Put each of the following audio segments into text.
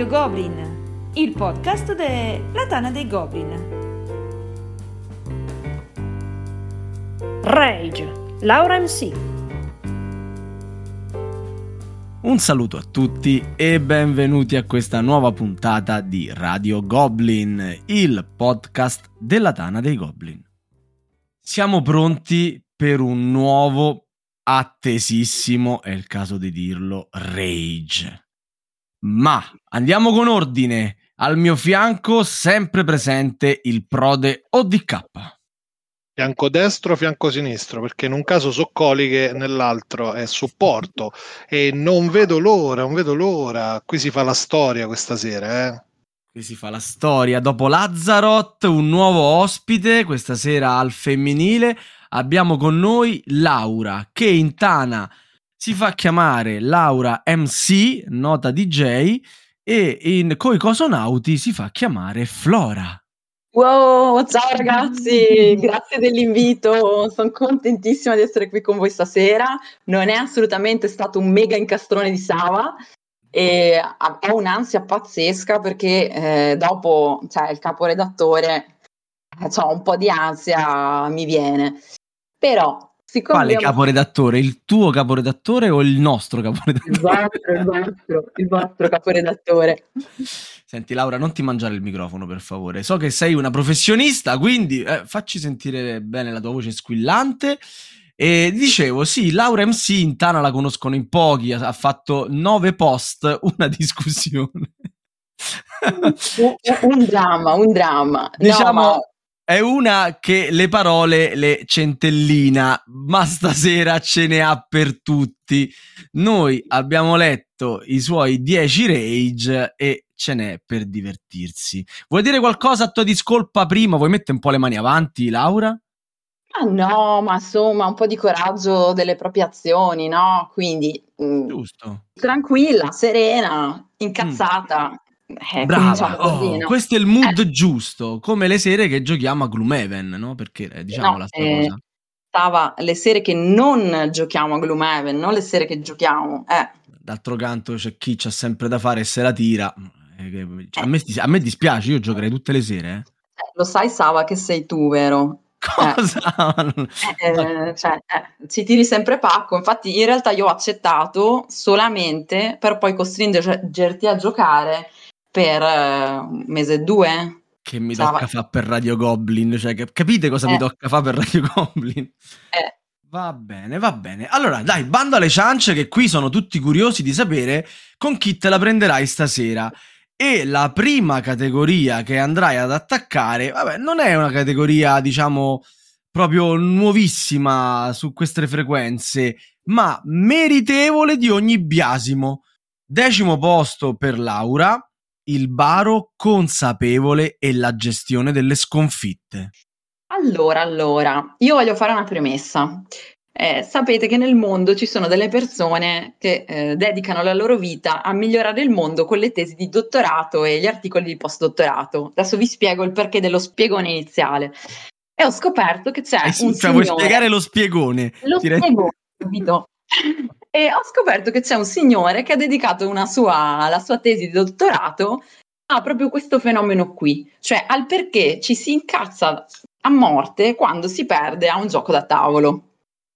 Radio Goblin, il podcast della Tana dei Goblin. Rage, Laura MC. Un saluto a tutti e benvenuti a questa nuova puntata di Radio Goblin, il podcast della Tana dei Goblin. Siamo pronti per un nuovo, attesissimo, è il caso di dirlo, Rage. Ma andiamo con ordine. Al mio fianco, sempre presente, il prode ODK. Fianco destro, fianco sinistro, perché in un caso so coliche, nell'altro è supporto. E non vedo l'ora, non vedo l'ora. Qui si fa la storia questa sera, eh. Qui si fa la storia. Dopo Lazarot, un nuovo ospite, questa sera al femminile. Abbiamo con noi Laura, che in Tana si fa chiamare Laura MC, nota DJ, e in Coi Cosonauti si fa chiamare Flora. Wow, ciao ragazzi, grazie dell'invito, sono contentissima di essere qui con voi stasera, non è assolutamente stato un mega incastrone di Sava e ho un'ansia pazzesca perché eh, dopo, cioè il caporedattore, eh, ho un po' di ansia, mi viene, però Siccome Quale abbiamo... caporedattore? Il tuo caporedattore o il nostro caporedattore? Il vostro, il vostro, il vostro caporedattore. Senti Laura, non ti mangiare il microfono per favore. So che sei una professionista, quindi eh, facci sentire bene la tua voce squillante. E dicevo, sì, Laura MC in Tana la conoscono in pochi, ha fatto nove post, una discussione. un, un dramma, un dramma. Diciamo, no, ma è una che le parole le centellina, ma stasera ce ne ha per tutti. Noi abbiamo letto i suoi 10 rage e ce n'è per divertirsi. Vuoi dire qualcosa a tua discolpa prima? Vuoi mettere un po' le mani avanti, Laura? Ah no, ma insomma, un po' di coraggio delle proprie azioni, no? Quindi mm, Giusto. tranquilla, serena, incazzata. Mm. Eh, Brava, oh, questo è il mood eh. giusto, come le sere che giochiamo a Gloomhaven, no? Perché eh, diciamo no, la eh, cosa. Stava le sere che non giochiamo a Gloomhaven, non le sere che giochiamo. Eh. D'altro canto c'è chi c'ha sempre da fare e se la tira. Eh, cioè, a, me, a, me, dispiace, io giocherei tutte le sere. lo sai, Sava, che sei tu, vero? Cosa? Eh, cioè, eh, ci tiri sempre pacco. Infatti, in realtà io ho accettato solamente per poi costringerti a giocare per un mese e due. Che mi Stava... tocca fare per Radio Goblin, cioè, capite cosa eh. mi tocca fare per Radio Goblin? Eh. Va bene, va bene. Allora, dai, bando alle ciance che qui sono tutti curiosi di sapere con chi te la prenderai stasera. E la prima categoria che andrai ad attaccare, vabbè, non è una categoria, diciamo, proprio nuovissima su queste frequenze, ma meritevole di ogni biasimo. Decimo posto per Laura, il baro consapevole e la gestione delle sconfitte? Allora, allora, io voglio fare una premessa. Eh, sapete che nel mondo ci sono delle persone che eh, dedicano la loro vita a migliorare il mondo con le tesi di dottorato e gli articoli di postdottorato. Adesso vi spiego il perché dello spiegone iniziale. E ho scoperto che c'è eh un cioè, signore... vuoi spiegare lo spiegone? Lo Direi... spiegone, capito? E ho scoperto che c'è un signore che ha dedicato sua, la sua tesi di dottorato a proprio questo fenomeno qui, cioè al perché ci si incazza a morte quando si perde a un gioco da tavolo.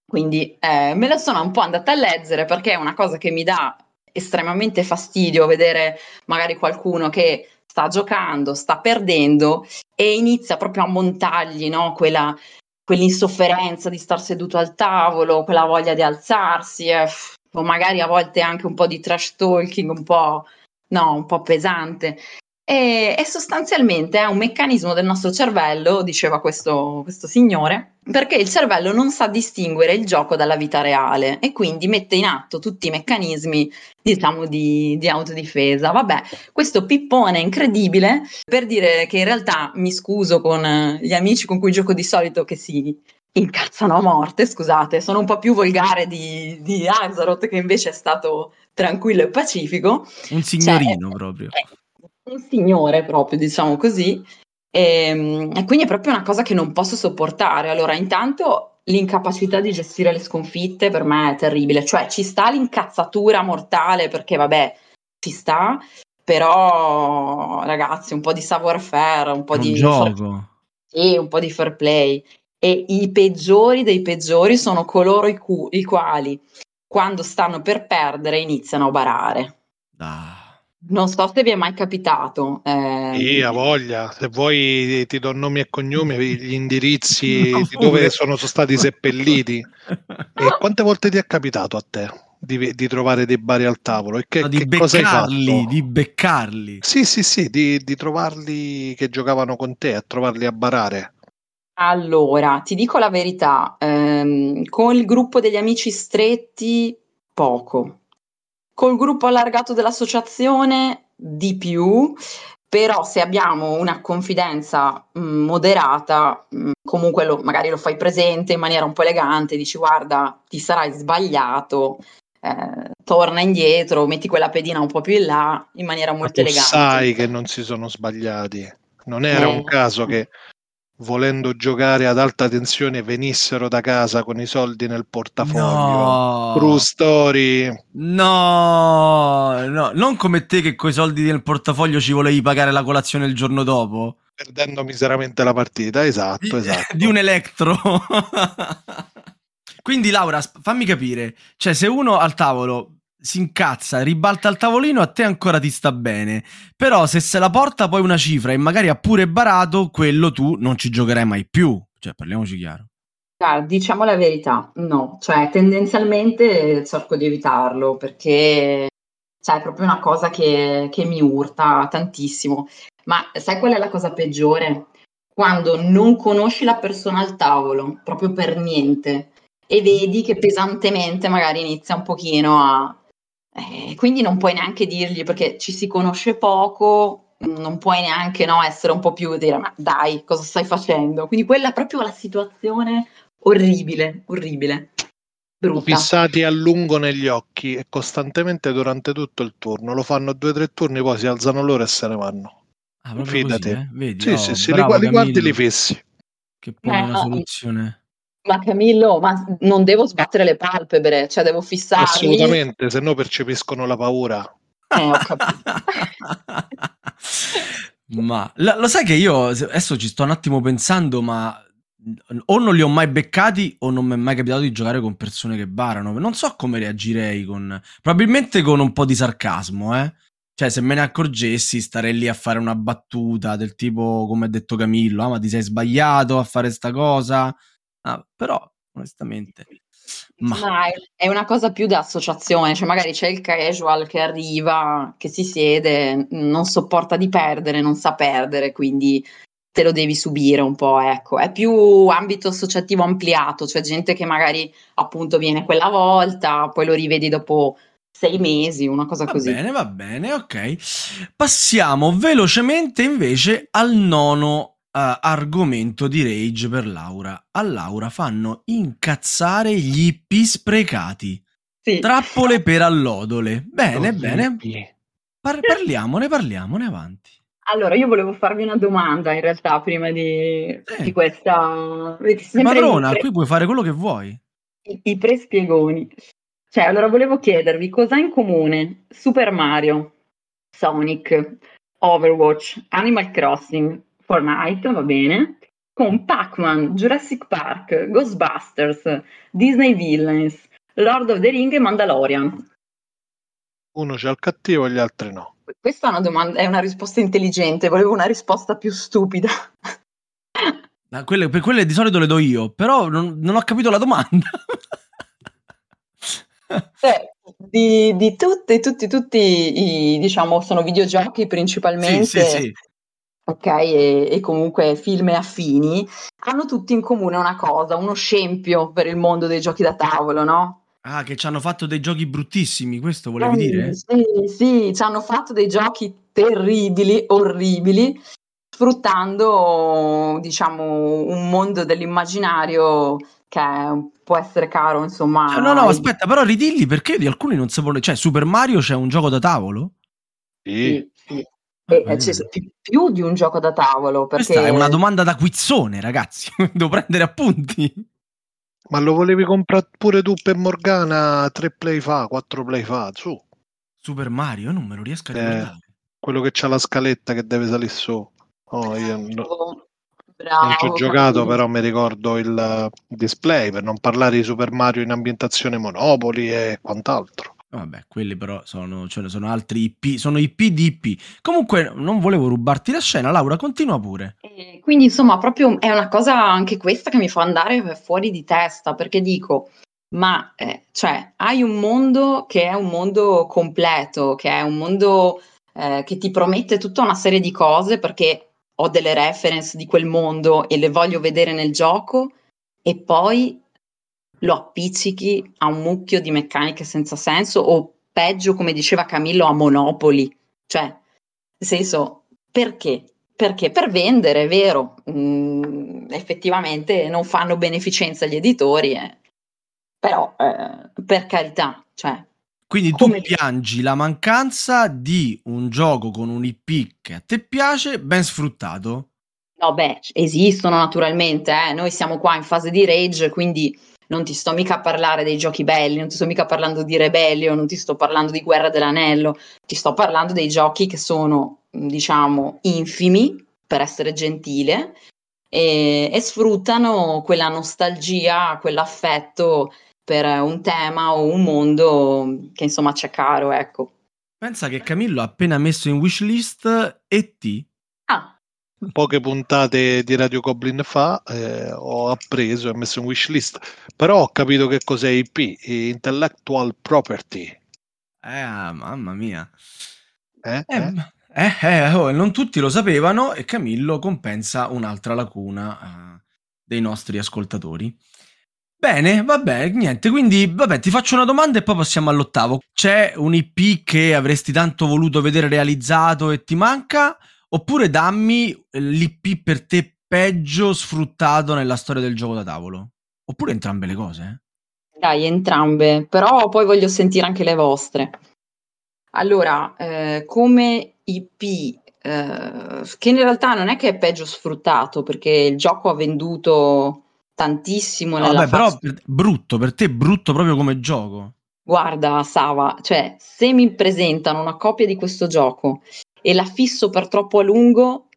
Quindi eh, me la sono un po' andata a leggere perché è una cosa che mi dà estremamente fastidio vedere magari qualcuno che sta giocando, sta perdendo e inizia proprio a montargli no? quella, quell'insofferenza di star seduto al tavolo, quella voglia di alzarsi, eh, o magari a volte anche un po' di trash talking, un po', no, un po' pesante. E, e, sostanzialmente è un meccanismo del nostro cervello, diceva questo, questo, signore, perché il cervello non sa distinguere il gioco dalla vita reale e quindi mette in atto tutti i meccanismi, diciamo, di, di autodifesa. Vabbè, questo pippone incredibile per dire che in realtà mi scuso con gli amici con cui gioco di solito che si incazzano a morte, scusate, sono un po' più volgare di, di Azeroth che invece è stato tranquillo e pacifico. Un signorino cioè, proprio. È, un signore proprio, diciamo così. E, ehm, e, quindi è proprio una cosa che non posso sopportare. Allora, intanto l'incapacità di gestire le sconfitte per me è terribile, cioè ci sta l'incazzatura mortale perché vabbè, ci sta, però ragazzi, un po' di savoir-faire, un po' un di gioco. sì, un po' di fair play. E i peggiori dei peggiori sono coloro i, cu- i quali, quando stanno per perdere, iniziano a barare. Ah. Non so se vi è mai capitato. ehm, Sì, ha voglia. Se vuoi ti do nomi e cognomi, gli indirizzi No, di dove sono stati seppelliti. E quante volte ti è capitato a te di, di trovare dei bari al tavolo? E che, No, di che cosa hai beccarli, fatto? di beccarli. Sì, sì, sì, di, di trovarli che giocavano con te, a trovarli a barare. Allora, ti dico la verità, ehm, con il gruppo degli amici stretti, poco. Col gruppo allargato dell'associazione, di più, però se abbiamo una confidenza mh, moderata, mh, comunque lo- magari lo fai presente in maniera un po' elegante, dici guarda, ti sarai sbagliato, eh, torna indietro, metti quella pedina un po' più in là, in maniera Ma molto tu elegante. sai che non si sono sbagliati. Non era Eh. un caso che volendo giocare ad alta tensione venissero da casa con i soldi nel portafoglio. No. True story. No, no, non come te che coi soldi nel portafoglio ci volevi pagare la colazione il giorno dopo. Perdendo miseramente la partita, esatto, Di, esatto. di un elettro. Quindi Laura, fammi capire, cioè se uno al tavolo si incazza, ribalta il tavolino, a te ancora ti sta bene. Però se se la porta poi una cifra e magari ha pure barato, quello tu non ci giocherai mai più. Cioè, parliamoci chiaro. Diciamo la verità, no, cioè tendenzialmente cerco di evitarlo perché cioè, è proprio una cosa che, che mi urta tantissimo. Ma sai qual è la cosa peggiore? Quando non conosci la persona al tavolo, proprio per niente, e vedi che pesantemente magari inizia un pochino a... eh, quindi non puoi neanche dirgli perché ci si conosce poco, non puoi neanche no, essere un po' più dire ma dai, cosa stai facendo? Quindi quella è proprio la situazione orribile, orribile, brutta. Fissati a lungo negli occhi e costantemente durante tutto il turno. Lo fanno due o tre turni, poi si alzano loro e se ne vanno. Ah, Fidati. così, eh? Vedi? Sì, Oh, sì, sì, li, li guardi e li fissi. Che pone Eh, una soluzione. Ma Camillo, ma non devo sbattere le palpebre, cioè devo fissarmi. Assolutamente, se no percepiscono la paura. Eh, ho capito. ma lo, lo sai che io adesso ci sto un attimo pensando, ma o non li ho mai beccati o non mi è mai capitato di giocare con persone che barano. Non so come reagirei con... Probabilmente con un po' di sarcasmo, eh. Cioè, se me ne accorgessi, starei lì a fare una battuta del tipo, come ha detto Camillo, ah, ma ti sei sbagliato a fare sta cosa? Ah, però, onestamente... Ma... Ma è- una cosa più da associazione, cioè magari c'è il casual che arriva, che si siede, non sopporta di perdere, non sa perdere, quindi te lo devi subire un po', ecco. È più ambito associativo ampliato, cioè gente che magari appunto viene quella volta, poi lo rivedi dopo sei mesi, una cosa Va così. bene, va bene, ok. Passiamo velocemente invece al nono argomento di Rage per Laura. A Laura fanno incazzare gli IP sprecati. Sì. Trappole per allodole. Bene, Oh, bene. Par- parliamone, parliamone avanti. Allora, io volevo farvi una domanda in realtà prima di, Sì. di questa... i pre- qui puoi fare quello che vuoi. i, i prespiegoni. Cioè, allora volevo chiedervi cosa ha in comune Super Mario, Sonic, Overwatch, Animal Crossing, Fortnite, va bene, con Pac-Man, Jurassic Park, Ghostbusters, Disney Villains, Lord of the Ring e Mandalorian. Uno c'è il cattivo e gli altri no. Questa è una domanda, è una risposta intelligente, volevo una risposta più stupida. Ah, quelle- per quelle di solito le do io, però non, non ho capito la domanda. Cioè, di, di tutti, tutti, tutti i, diciamo, sono videogiochi sì, principalmente, sì, sì. Ok, e, e comunque film affini, hanno tutti in comune una cosa, uno scempio per il mondo dei giochi da tavolo, no? Ah, che ci hanno fatto dei giochi bruttissimi, questo volevi Eh, dire? Sì, sì, ci hanno fatto dei giochi terribili, orribili, sfruttando, diciamo, un mondo dell'immaginario che può essere caro, insomma. Cioè, no, no, aspetta, però ridilli perché di alcuni non sapevo. Cioè, Super Mario c'è un gioco da tavolo? Sì. Sì, sì. E, Ah, e c'è più, di un gioco da tavolo, perché Questa è una domanda da quizzone, ragazzi. Devo prendere appunti. Ma lo volevi comprare pure tu per Morgana tre play fa, quattro play fa, su. Super Mario, non me lo riesco a Eh. ricordare. quello che c'ha la scaletta che deve salire su. Oh, io no- Bravo, non ci ho giocato, però mi ricordo il eh, display, per non parlare di Super Mario in ambientazione Monopoli e quant'altro. Vabbè, quelli però sono, ne sono altri IP, sono IP di IP. Comunque, non volevo rubarti la scena, Laura, continua pure. E quindi insomma proprio è una cosa anche questa che mi fa andare fuori di testa perché dico ma eh, cioè hai un mondo che è un mondo completo che è un mondo eh, che ti promette tutta una serie di cose perché ho delle reference di quel mondo e le voglio vedere nel gioco e poi lo appiccichi a un mucchio di meccaniche senza senso o peggio come diceva Camillo a Monopoli cioè nel senso perché perché per vendere, è vero, mm, effettivamente non fanno beneficenza gli editori, eh. però eh, per carità, cioè, Quindi tu Come- piangi la mancanza di un gioco con un IP che a te piace, ben sfruttato. no, beh, esistono naturalmente, eh. Noi siamo qua in fase di rage, quindi non ti sto mica a parlare dei giochi belli, non ti sto mica parlando di Rebellion, non ti sto parlando di Guerra dell'Anello, ti sto parlando dei giochi che sono, diciamo, infimi, per essere gentile, e, e sfruttano quella nostalgia, quell'affetto per un tema o un mondo che insomma c'è caro, ecco. Pensa che Camillo ha appena messo in wishlist ET. Ah, Poche puntate di Radio Goblin fa eh, ho appreso e ho messo in wishlist, però ho capito che cos'è IP, Intellectual Property. Eh, mamma mia. Eh? Eh, Eh? eh, eh, oh, non tutti lo sapevano e Camillo compensa un'altra lacuna eh, dei nostri ascoltatori. Bene, va bene, niente, quindi vabbè, ti faccio una domanda e poi passiamo all'ottavo. C'è un IP che avresti tanto voluto vedere realizzato e ti manca? Oppure dammi l'IP per te peggio sfruttato nella storia del gioco da tavolo? Oppure entrambe le cose? eh? Dai, entrambe, però poi voglio sentire anche le vostre. Allora, eh, come IP, eh, che in realtà non è che è peggio sfruttato, perché il gioco ha venduto tantissimo No, nella vabbè, però per- brutto, per te brutto proprio come gioco. Guarda, Sava, cioè, se mi presentano una copia di questo gioco e la fisso per troppo a lungo,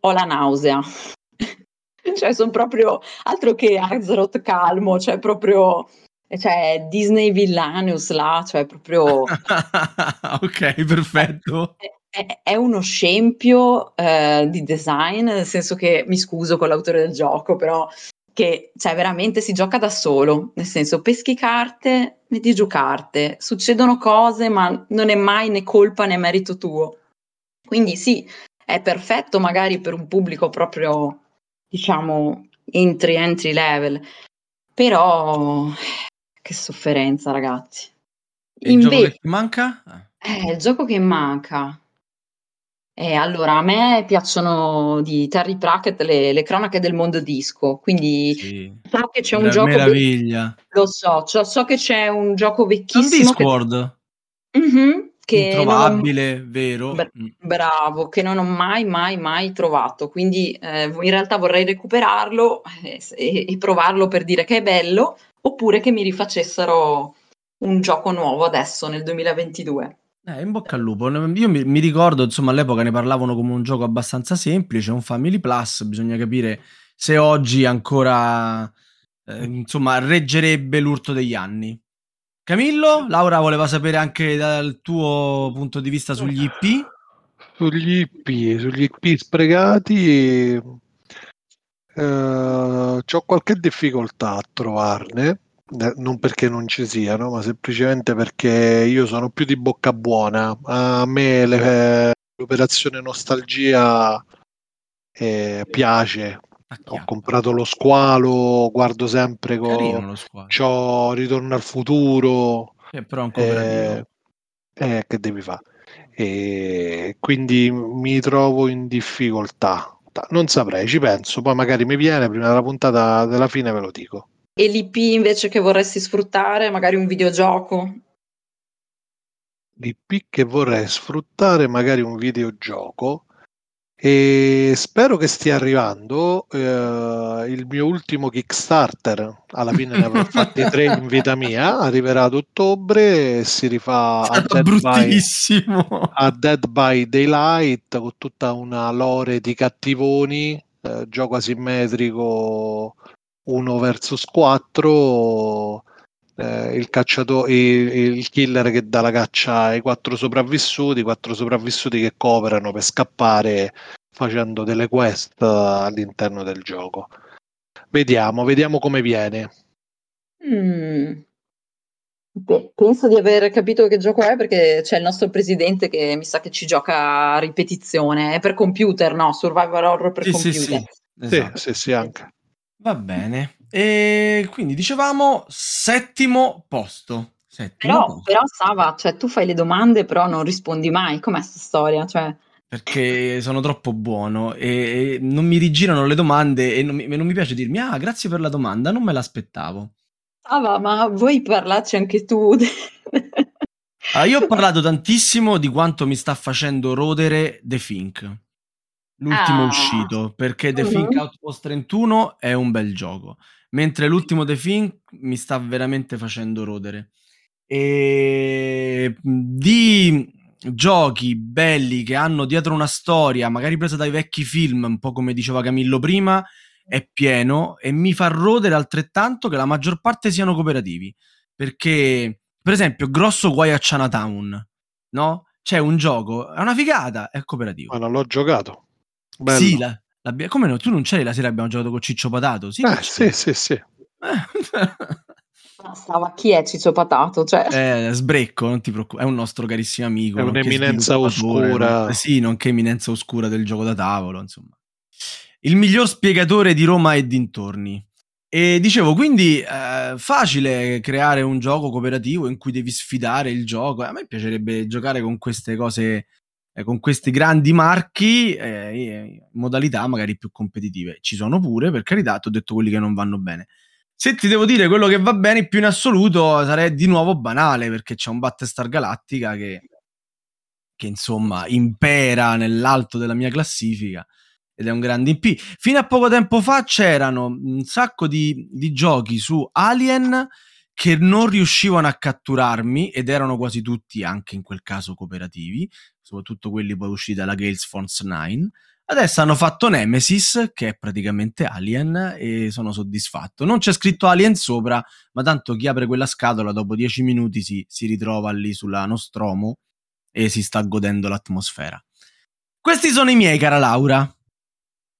ho la nausea. cioè, sono proprio altro che Azeroth calmo, cioè proprio cioè Disney Villaneus là, cioè proprio ok, perfetto. è, è- è uno scempio eh, di design, nel senso che mi scuso con l'autore del gioco, però che cioè, veramente si gioca da solo, nel senso peschi carte, metti giù carte, succedono cose, ma non è mai né colpa né merito tuo. Quindi sì, è perfetto magari per un pubblico proprio, diciamo, entry, entry level, però che sofferenza, ragazzi. Il gioco che manca? Eh, il gioco che manca. Eh, allora, a me piacciono di Terry Pratchett le, le cronache del mondo disco, quindi sì. so che c'è un Merav- gioco, ve- meraviglia. lo so, cioè, so che c'è un gioco Un vecchissimo che, Discord che non ho- introvabile, vero? Bra- Mm. bravo, che non ho mai, mai, mai trovato, quindi eh, in realtà vorrei recuperarlo eh, e, e provarlo per dire che è bello, oppure che mi rifacessero un gioco nuovo adesso nel 2022. Eh, in bocca al lupo. Io mi, mi ricordo, insomma, all'epoca ne parlavano come un gioco abbastanza semplice, un Family Plus, bisogna capire se oggi ancora, eh, insomma, reggerebbe l'urto degli anni. Camillo, Laura voleva sapere anche dal tuo punto di vista sugli IP. Sugli IP, sugli IP sprecati, eh, ho qualche difficoltà a trovarne, eh, non perché non ci siano, ma semplicemente perché io sono più di bocca buona. A me le- l'operazione nostalgia eh, piace. Ho comprato lo squalo, guardo sempre Carino con c'ho Ritorno al futuro. Eh, però. Eh, eh, che devi fare? E quindi mi trovo in difficoltà. Non saprei, ci penso, poi magari mi viene prima della puntata della fine ve lo dico. E l'IP invece che vorresti sfruttare, magari un videogioco? L'IP che vorrei sfruttare, magari un videogioco. E spero che stia arrivando eh, il mio ultimo Kickstarter. Alla fine ne avrò fatti tre in vita mia. Arriverà ad ottobre e si rifà a Dead, by, a Dead by Daylight con tutta una lore di cattivoni, eh, gioco asimmetrico 1 versus 4. Eh, il cacciatore, il, il killer che dà la caccia ai quattro sopravvissuti, quattro sopravvissuti che cooperano per scappare facendo delle quest all'interno del gioco. Vediamo, vediamo come viene. Mm. Beh, penso di aver capito che gioco è perché c'è il nostro presidente che mi sa che ci gioca a ripetizione. È per computer, no? Survival horror per Sì, sì, computer. sì. Sì, Esatto. sì, sì, anche. Va bene. E quindi dicevamo settimo posto. Settimo Però, posto. però Sava, cioè, tu fai le domande però non rispondi mai. Com'è sta storia? Cioè, Perché sono troppo buono e, e non mi rigirano le domande e non mi, non mi piace dirmi ah grazie per la domanda, non me l'aspettavo. Sava, ma vuoi parlarci anche tu? Ah, io ho parlato tantissimo di quanto mi sta facendo rodere The Fink, l'ultimo Ah. uscito, perché The Mhm. Fink Outpost 31 è un bel gioco, mentre l'ultimo The Fink mi sta veramente facendo rodere. E di giochi belli che hanno dietro una storia, magari presa dai vecchi film, un po' come diceva Camillo prima, è pieno e mi fa rodere altrettanto che la maggior parte siano cooperativi. Perché, per esempio, grosso guai a Chinatown, no? C'è un gioco, è una figata, è cooperativo. Ma non l'ho giocato. Bello. Sì, la, l'abbia- come no? Tu non c'eri la sera abbiamo giocato con Ciccio Patato? Sì, Eh, sì, sì, sì. Ma Sava, chi è Ciccio Patato? Cioè, Eh, sbrecco, non ti preoccupare, è un nostro carissimo amico. È un'eminenza oscura. Sì, nonché eminenza oscura del gioco da tavolo, insomma. Il miglior spiegatore di Roma e dintorni. E dicevo, quindi eh, facile creare un gioco cooperativo in cui devi sfidare il gioco. A me piacerebbe giocare con queste cose, eh, con questi grandi marchi, eh, in modalità magari più competitive. Ci sono pure, per carità, ti ho detto quelli che non vanno bene. Se ti devo dire quello che va bene più in assoluto, sarei di nuovo banale perché c'è un Battlestar Galactica che, che insomma impera nell'alto della mia classifica ed è un grande IP. Fino a poco tempo fa c'erano un sacco di, di giochi su Alien che non riuscivano a catturarmi ed erano quasi tutti anche in quel caso cooperativi, soprattutto quelli poi usciti dalla Gales Force 9. Adesso hanno fatto Nemesis, che è praticamente Alien, e sono soddisfatto. Non c'è scritto Alien sopra, ma tanto chi apre quella scatola dopo dieci minuti si, si ritrova lì sulla Nostromo e si sta godendo l'atmosfera. Questi sono i miei, cara Laura.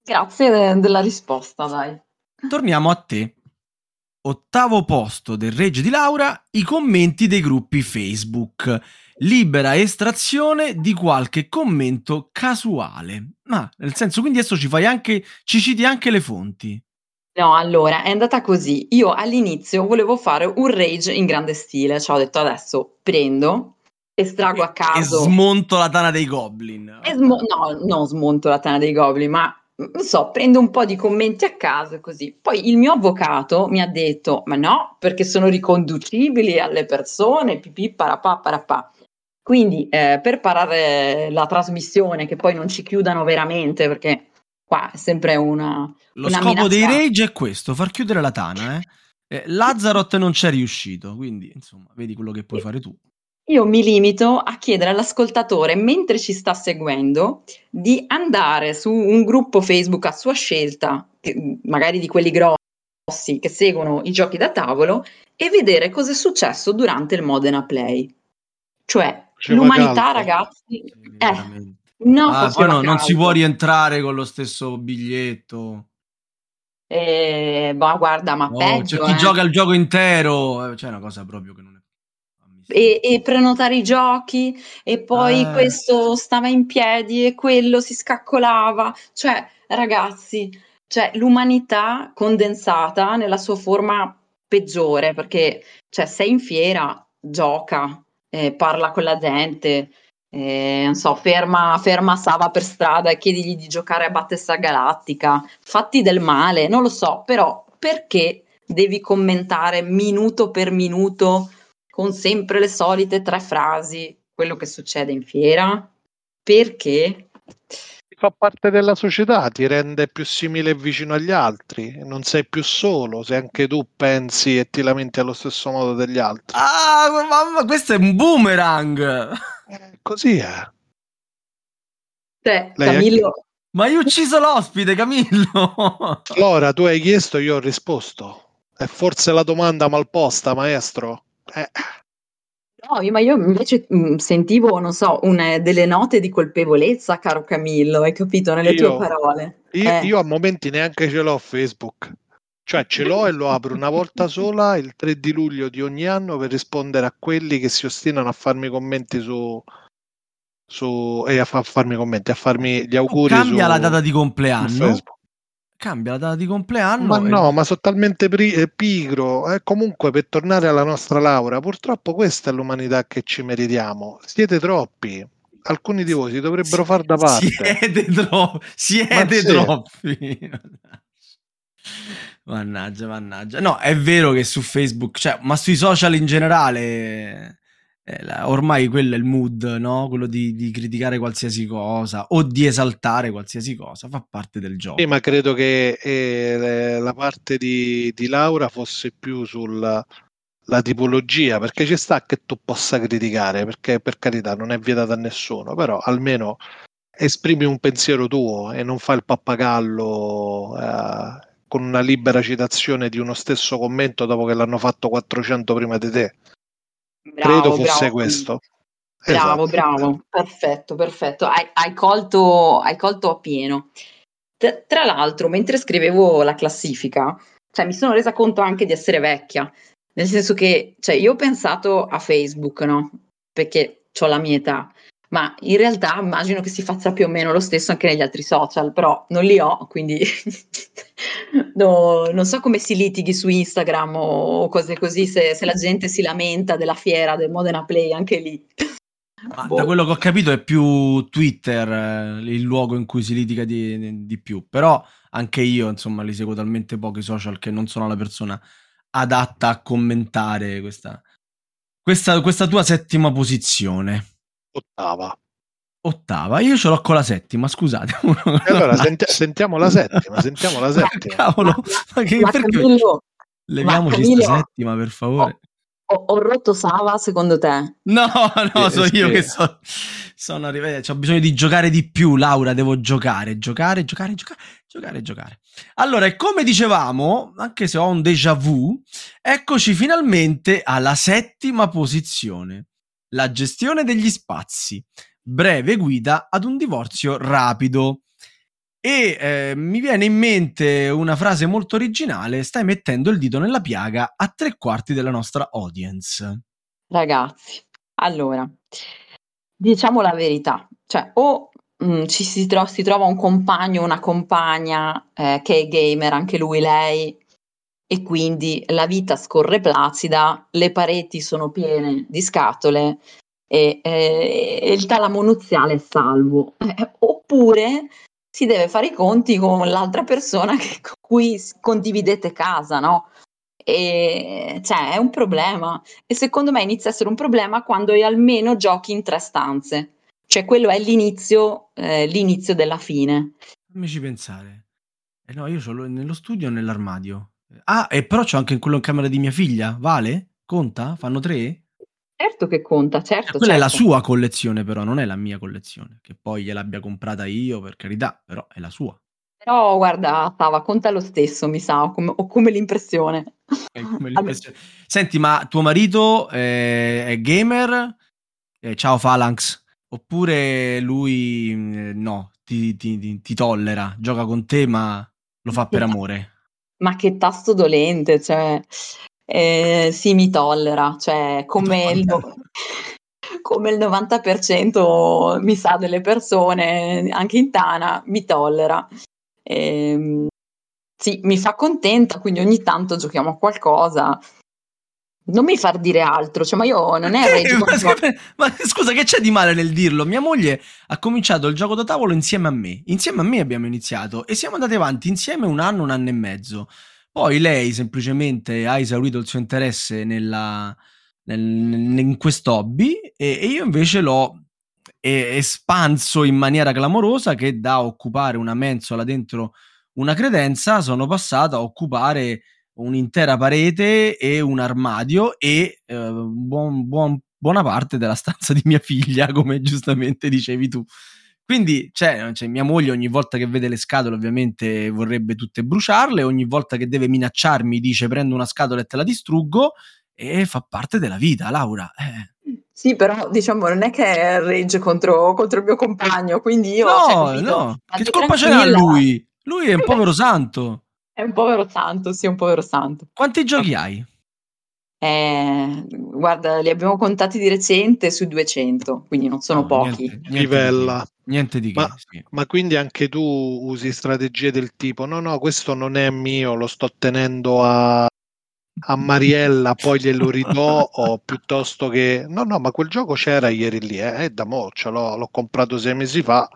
grazie de- della risposta, dai. Torniamo a te. Ottavo posto del Regge di Laura, i commenti dei gruppi Facebook. Libera estrazione di qualche commento casuale. Ma nel senso, quindi adesso ci fai anche, ci citi anche le fonti. No, allora, è andata così. Io all'inizio volevo fare un rage in grande stile, cioè ho detto adesso prendo, estraggo a E caso... smonto la tana dei goblin. e smo- no, non smonto la tana dei goblin, ma non so, prendo un po' di commenti a caso e così. Poi il mio avvocato mi ha detto: Ma no, perché sono riconducibili alle persone, pipì, parapà, parapà. Quindi eh, per parare la trasmissione, che poi non ci chiudano veramente, perché qua è sempre una. Lo una scopo dei minaccia- rage è questo, far chiudere la tana. Eh? Eh, Lazarot non c'è riuscito, quindi insomma, vedi quello che puoi fare tu. Io mi limito a chiedere all'ascoltatore, mentre ci sta seguendo, di andare su un gruppo Facebook a sua scelta, che- magari di quelli grossi che seguono i giochi da tavolo, e vedere cosa è successo durante il Modena Play. Cioè, Faceva l'umanità, caldo. ragazzi, Sì, eh, no, Ah, no, non si può rientrare con lo stesso biglietto. Eh, ma guarda, ma No, c'è peggio, chi eh. gioca il gioco intero. eh, C'è una cosa proprio che non è e, e prenotare i giochi e poi Eh. questo stava in piedi e quello si scaccolava. Cioè, ragazzi, cioè, l'umanità condensata nella sua forma peggiore, perché cioè, sei in fiera, gioca, eh, parla con la gente, eh, non so, ferma, ferma Sava per strada e chiedigli di giocare a Battista Galattica, fatti del male, non lo so, però perché devi commentare minuto per minuto con sempre le solite tre frasi quello che succede in fiera? Perché? fa parte della società, ti rende più simile e vicino agli altri, non sei più solo se anche tu pensi e ti lamenti allo stesso modo degli altri. Ah, mamma, questo è un boomerang! Eh, così è. Lei è- Camillo, Ma hai ucciso l'ospite, Camillo! Allora, tu hai chiesto, io ho risposto. È forse la domanda malposta, maestro? Eh, no, io- ma io invece mh, sentivo, non so, una- delle note di colpevolezza, caro Camillo, hai capito, nelle Io- tue parole. io, Eh. io a momenti neanche ce l'ho Facebook. Cioè ce l'ho e lo apro una volta sola il 3 di luglio di ogni anno per rispondere a quelli che si ostinano a farmi commenti su... su e a, fa- farmi commenti, a farmi gli auguri Cambia su, la data di su compleanno. Cambia la data di compleanno. Ma e- no, ma sono talmente pri- eh, pigro. Eh, comunque, per tornare alla nostra Laura, purtroppo questa è l'umanità che ci meritiamo. Siete troppi. Alcuni di voi si dovrebbero far da parte. Siete, tro- siete troppi. Mannaggia, mannaggia. No, è vero che su Facebook, cioè, ma sui social in generale, ormai quello è il mood, no? Quello di, di criticare qualsiasi cosa o di esaltare qualsiasi cosa, fa parte del gioco. Sì, ma credo che eh, la parte di, di Laura fosse più sulla la tipologia, perché ci sta che tu possa criticare, perché per carità non è vietato a nessuno, però almeno esprimi un pensiero tuo e non fai il pappagallo eh, con una libera citazione di uno stesso commento dopo che l'hanno fatto 400 prima di te. Bravo, credo fosse bravo. questo. Bravo, Esatto. bravo, perfetto, perfetto. Hai, hai colto, hai colto a pieno. T- tra l'altro, mentre scrivevo la classifica, cioè, mi sono resa conto anche di essere vecchia, nel senso che cioè, io ho pensato a Facebook, no? Perché ho la mia età, ma in realtà immagino che si faccia più o meno lo stesso anche negli altri social, però non li ho, quindi no, non so come si litighi su Instagram o cose così, se, se la gente si lamenta della fiera del Modena Play, anche lì. Ma Boh. da quello che ho capito è più Twitter eh, il luogo in cui si litiga di, di più, però anche io, insomma, li seguo talmente pochi social che non sono la persona adatta a commentare questa, questa, questa tua settima posizione. Ottava. Ottava, io ce l'ho con la settima, scusate. Allora senti- sentiamo la settima, sentiamo la settima. Cavolo, ma che, Ma perché Camillo, leviamoci sta settima, per favore. ho, ho rotto Sava secondo te? No, no, Eh, so io sì. che so, sono arrivato. Ho bisogno di giocare di più, Laura. Devo giocare, giocare, giocare, giocare, giocare, giocare. Allora, e come dicevamo, anche se ho un déjà vu, eccoci finalmente alla settima posizione: la gestione degli spazi. Breve guida ad un divorzio rapido. E eh, mi viene in mente una frase molto originale: stai mettendo il dito nella piaga a tre quarti della nostra audience. Ragazzi, allora, diciamo la verità, cioè o mm, ci si, tro- si trova un compagno o una compagna eh, che è gamer, anche lui, lei, e quindi la vita scorre placida, le pareti sono piene di scatole e, e il talamo nuziale è salvo. Eh, oppure si deve fare i conti con l'altra persona che- con cui condividete casa, no? E cioè è un problema. E secondo me inizia a essere un problema quando hai almeno giochi in tre stanze. Cioè quello è l'inizio, eh, l'inizio della fine. Fammici pensare. Eh no, io l'ho nello studio o nell'armadio. Ah, e però c'ho anche quello in camera di mia figlia. Vale? Conta? Fanno tre? Certo che conta, Eh, certo. quella è la certo. sua collezione, però, non è la mia collezione. Che poi gliel'abbia comprata io, per carità, però è la sua. Però guarda, Tava, conta lo stesso, mi sa, ho come, ho come l'impressione. Come l'impressione. Senti, ma tuo marito eh, è gamer? Eh, ciao Phalanx. Oppure lui eh, no, ti- ti- ti tollera, gioca con te, ma lo fa per amore. Ma che tasto dolente, cioè, eh, sì, mi tollera, cioè, come il, no- come il 90% mi sa delle persone, anche in Tana, mi tollera. Ehm, sì, mi fa contenta, quindi ogni tanto giochiamo a qualcosa. Non mi far dire altro, cioè, ma io non è? Rage Ma, sempre- ma scusa, che c'è di male nel dirlo? Mia moglie ha cominciato il gioco da tavolo insieme a me. Insieme a me abbiamo iniziato e siamo andati avanti insieme un anno, un anno e mezzo. Poi lei semplicemente ha esaurito il suo interesse nella, nel- in questo hobby e, e io invece l'ho è espanso in maniera clamorosa che da occupare una mensola dentro una credenza sono passato a occupare un'intera parete e un armadio e eh, buon, buon, buona parte della stanza di mia figlia, come giustamente dicevi tu. Quindi, cioè, cioè, mia moglie ogni volta che vede le scatole ovviamente vorrebbe tutte bruciarle, ogni volta che deve minacciarmi dice prendo una scatola e te la distruggo e fa parte della vita, Laura. Eh. Sì, però diciamo non è che è rage contro, contro il mio compagno, quindi io... No, cioè, no, che colpa ce n'ha lui? Lui è un povero santo. È un povero santo, sì, un povero santo. Quanti giochi hai? Eh, guarda, li abbiamo contati di recente su 200, quindi non sono no, pochi. Niente, niente Livella. Di niente di che. Ma, sì. ma, quindi anche tu usi strategie del tipo: no, no, questo non è mio, lo sto tenendo a, a Mariella, poi glielo ridò, o piuttosto che no, no, ma quel gioco c'era ieri lì, eh, è da mo, ce l'ho, l'ho comprato sei mesi fa.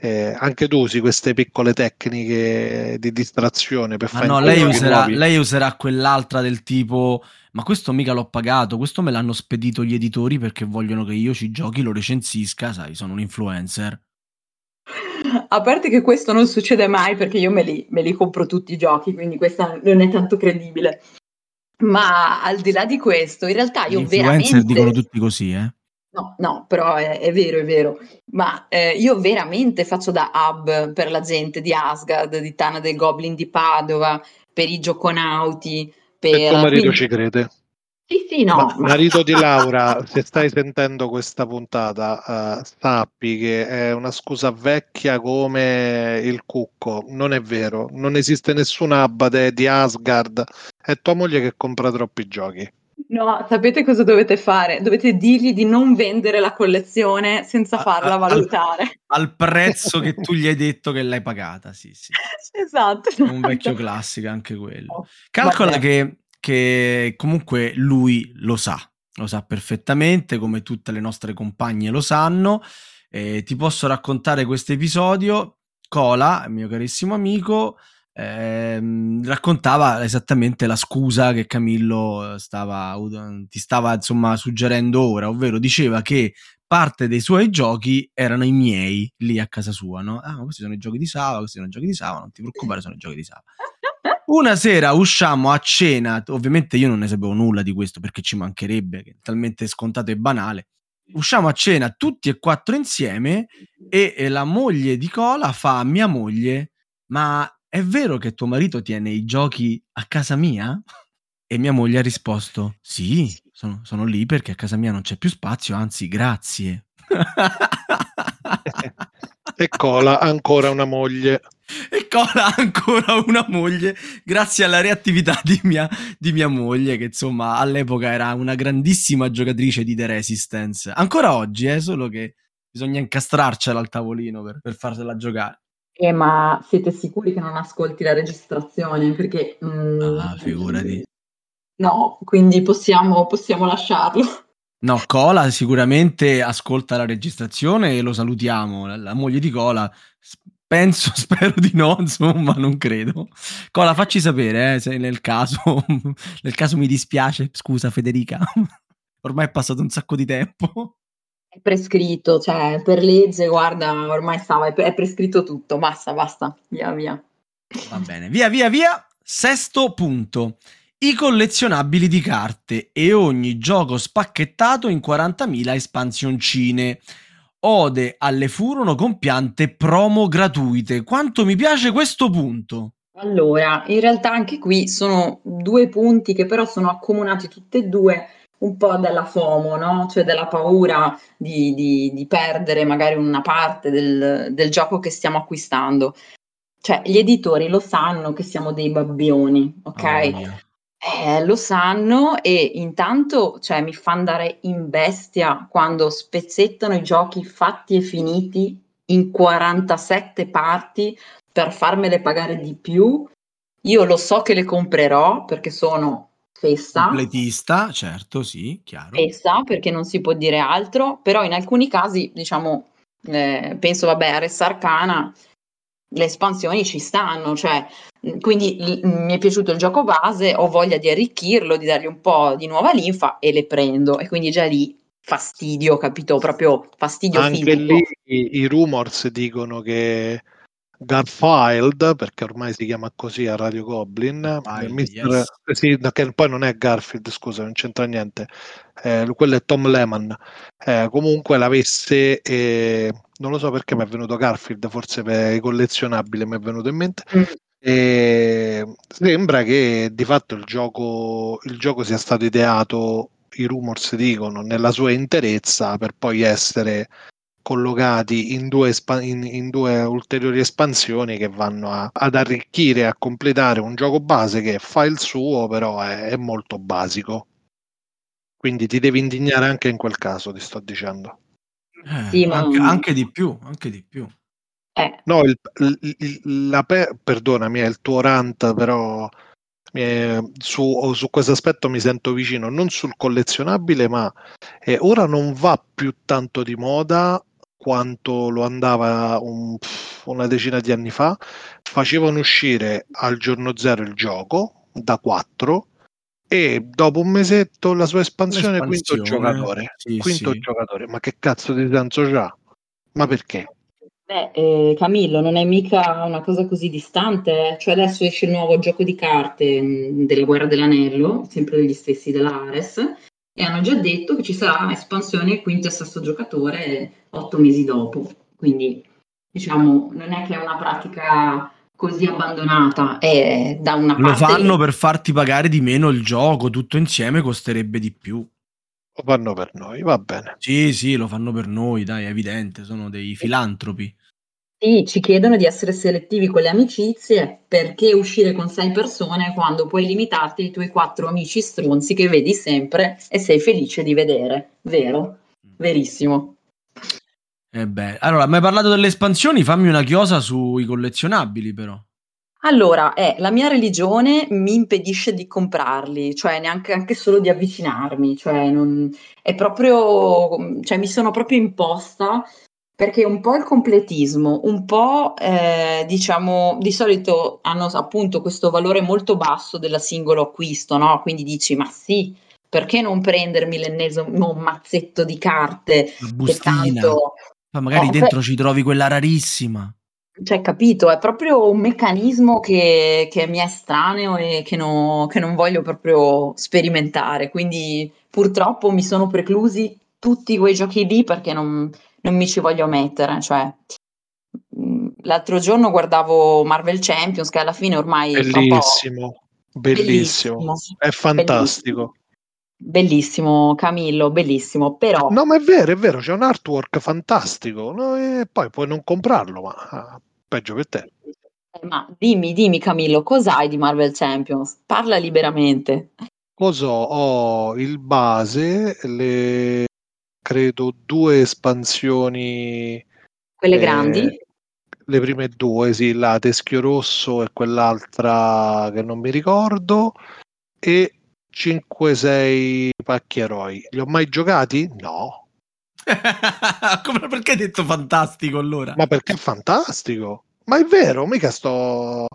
Eh, anche tu usi queste piccole tecniche di distrazione per fare no, lei userà, lei userà quell'altra del tipo ma questo mica l'ho pagato, questo me l'hanno spedito gli editori perché vogliono che io ci giochi, lo recensisca, sai, sono un influencer. A parte che questo non succede mai perché io me li, me li compro tutti i giochi, quindi questa non è tanto credibile. Ma al di là di questo, in realtà io Gli veramente... influencer dicono tutti così, eh? No, no, però è, è vero, è vero. Ma eh, io veramente faccio da hub per la gente di Asgard, di Tana del Goblin di Padova, per i gioconauti, per... E tuo marito quindi... ci crede? Sì, sì, no. Ma, ma... Marito di Laura, se stai sentendo questa puntata, uh, sappi che è una scusa vecchia come il cucco. Non è vero, non esiste nessun abate di Asgard. È tua moglie che compra troppi giochi. No, sapete cosa dovete fare? Dovete dirgli di non vendere la collezione senza farla a, valutare. Al, al prezzo che tu gli hai detto che l'hai pagata, sì, sì. Esatto. Un vecchio classico anche quello. Oh, Calcola che, che comunque lui lo sa, lo sa perfettamente, come tutte le nostre compagne lo sanno. Eh, ti posso raccontare questo episodio. Cola, mio carissimo amico, ehm, raccontava esattamente la scusa che Camillo stava, ti stava insomma suggerendo ora, ovvero diceva che parte dei suoi giochi erano i miei lì a casa sua, no? Ah, questi sono i giochi di Sava, questi sono i giochi di Sava, non ti preoccupare, sono i giochi di Sava. Una sera usciamo a cena, ovviamente io non ne sapevo nulla di questo perché ci mancherebbe, che è talmente scontato e banale. Usciamo a cena tutti e quattro insieme e, e la moglie di Cola fa a mia moglie, ma è vero che tuo marito tiene i giochi a casa mia? E mia moglie ha risposto, sì, sono, sono lì perché a casa mia non c'è più spazio, anzi, grazie. e Cola ancora una moglie. E Cola ancora una moglie, grazie alla reattività di mia, di mia moglie, che insomma all'epoca era una grandissima giocatrice di The Resistance. Ancora oggi, eh, solo che bisogna incastrarcela al tavolino per, per farsela giocare. Eh, ma siete sicuri che non ascolti la registrazione? Perché... Mm, ah, figurati. No, quindi possiamo, possiamo lasciarlo. No, Cola sicuramente ascolta la registrazione e lo salutiamo. La, la moglie di Cola, penso, spero di no, insomma, non credo. Cola, facci sapere eh, se nel caso, nel caso mi dispiace. Scusa, Federica. Ormai è passato un sacco di tempo prescritto, cioè per legge, guarda, ormai stava, è prescritto tutto, basta, basta, via, via. Va bene, via, via, via. Sesto punto. I collezionabili di carte e ogni gioco spacchettato in 40.000 espansioncine. Ode alle furono compiante promo gratuite. Quanto mi piace questo punto. Allora, in realtà anche qui sono due punti che però sono accomunati tutti e due un po' dalla FOMO, no? cioè della paura di, di, di perdere magari una parte del, del, gioco che stiamo acquistando. Cioè, gli editori lo sanno che siamo dei babbioni, ok? Oh, eh, lo sanno e intanto cioè, mi fa andare in bestia quando spezzettano i giochi fatti e finiti in 47 parti per farmele pagare di più. Io lo so che le comprerò perché sono fessa. Completista, certo, sì, chiaro. Fessa, perché non si può dire altro, però in alcuni casi, diciamo, eh, penso, vabbè, a Res Arcana, le espansioni ci stanno, cioè, quindi l- mi è piaciuto il gioco base, ho voglia di arricchirlo, di dargli un po' di nuova linfa e le prendo, e quindi già lì fastidio, capito? Proprio fastidio Anche fisico. lì i, i rumors dicono che Garfield, perché ormai si chiama così a Radio Goblin, eh, Mister- yes. eh, sì, che poi non è Garfield, scusa, non c'entra niente, eh, quello è Tom Lehman, eh, comunque l'avesse, eh, non lo so perché mi è venuto Garfield, forse per i collezionabili mi è venuto in mente, Mm. e sembra che di fatto il gioco, il gioco sia stato ideato, i rumors dicono, nella sua interezza per poi essere collocati in due, espa- in, in due ulteriori espansioni che vanno a- ad arricchire, a completare un gioco base che fa il suo, però è, è molto basico. Quindi ti devi indignare anche in quel caso, ti sto dicendo. Eh, Sì, ma- anche, anche di più, anche di più. Eh, No, il, il- il- la pe- perdonami, è il tuo rant, però eh, su, su questo aspetto mi sento vicino, non sul collezionabile, ma eh, ora non va più tanto di moda quanto lo andava un- una decina di anni fa. Facevano uscire al giorno zero il gioco da 4 e dopo un mesetto la sua espansione, quinto giocatore. sì, quinto sì. giocatore, ma che cazzo di senso c'ha? Ma perché? beh, eh, Camillo, non è mica una cosa così distante, eh. Cioè adesso esce il nuovo gioco di carte mh, della Guerra dell'Anello, sempre degli stessi dell'Ares, e hanno già detto che ci sarà espansione quinto e sesto giocatore otto mesi dopo. Quindi, diciamo, non è che è una pratica così abbandonata, è da una Lo parte... fanno per farti pagare di meno il gioco, tutto insieme costerebbe di più. Lo fanno per noi, va bene. Sì, sì, lo fanno per noi, dai, è evidente, sono dei filantropi. Sì, ci chiedono di essere selettivi con le amicizie, perché uscire con sei persone quando puoi limitarti ai tuoi quattro amici stronzi che vedi sempre e sei felice di vedere, vero? Verissimo. Eh beh, allora, mi hai parlato delle espansioni, fammi una chiosa sui collezionabili però. Allora, eh, la mia religione mi impedisce di comprarli, cioè neanche anche solo di avvicinarmi, cioè non, è proprio, cioè mi sono proprio imposta perché un po' il completismo, un po' eh, diciamo, di solito hanno appunto questo valore molto basso della singolo acquisto, no? Quindi dici, ma sì, perché non prendermi l'ennesimo mazzetto di carte La bustina. tanto... Ma magari Oh, beh- dentro ci trovi quella rarissima. Cioè, capito, è proprio un meccanismo che, che mi è estraneo e che, no- che non voglio proprio sperimentare. Quindi purtroppo mi sono preclusi tutti quei giochi lì perché non, non mi ci voglio mettere. Cioè, mh, l'altro giorno guardavo Marvel Champions, che alla fine ormai Bellissimo, bellissimo, Bellissimo. è fantastico. Bellissimo, Camillo, bellissimo. Però No, ma è vero, è vero, c'è un artwork fantastico, no? e poi puoi non comprarlo, ma ah, peggio per te. eh, ma dimmi, dimmi Camillo, cos'hai di Marvel Champions? Parla liberamente. Cosa ho? Ho il base, le credo due espansioni, Quelle Eh, grandi? le prime due, sì, la Teschio Rosso e quell'altra che non mi ricordo, e 5-6 pacchi eroi. Li ho mai giocati? No, Come, perché hai detto fantastico allora? ma perché è fantastico. Ma è vero, mica sto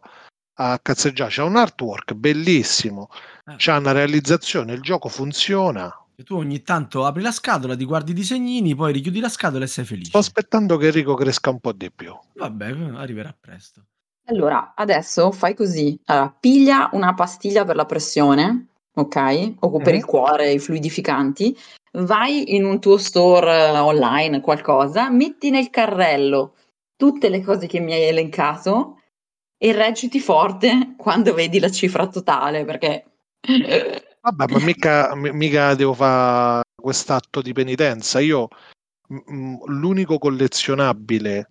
a cazzeggiare. C'è un artwork bellissimo, Eh. c'è una realizzazione, il gioco funziona. E tu ogni tanto apri la scatola, ti guardi i disegnini, poi richiudi la scatola e sei felice. Sto aspettando che Enrico cresca un po' di più. Vabbè, arriverà presto. Allora, adesso fai così. Allora, piglia una pastiglia per la pressione, ok? O per Mhm. il cuore, i fluidificanti. Vai in un tuo store eh, online, qualcosa, metti nel carrello tutte le cose che mi hai elencato e reggiti forte quando vedi la cifra totale, perché... Vabbè, ma mica, mi- mica devo fare quest'atto di penitenza. Io m- m- l'unico collezionabile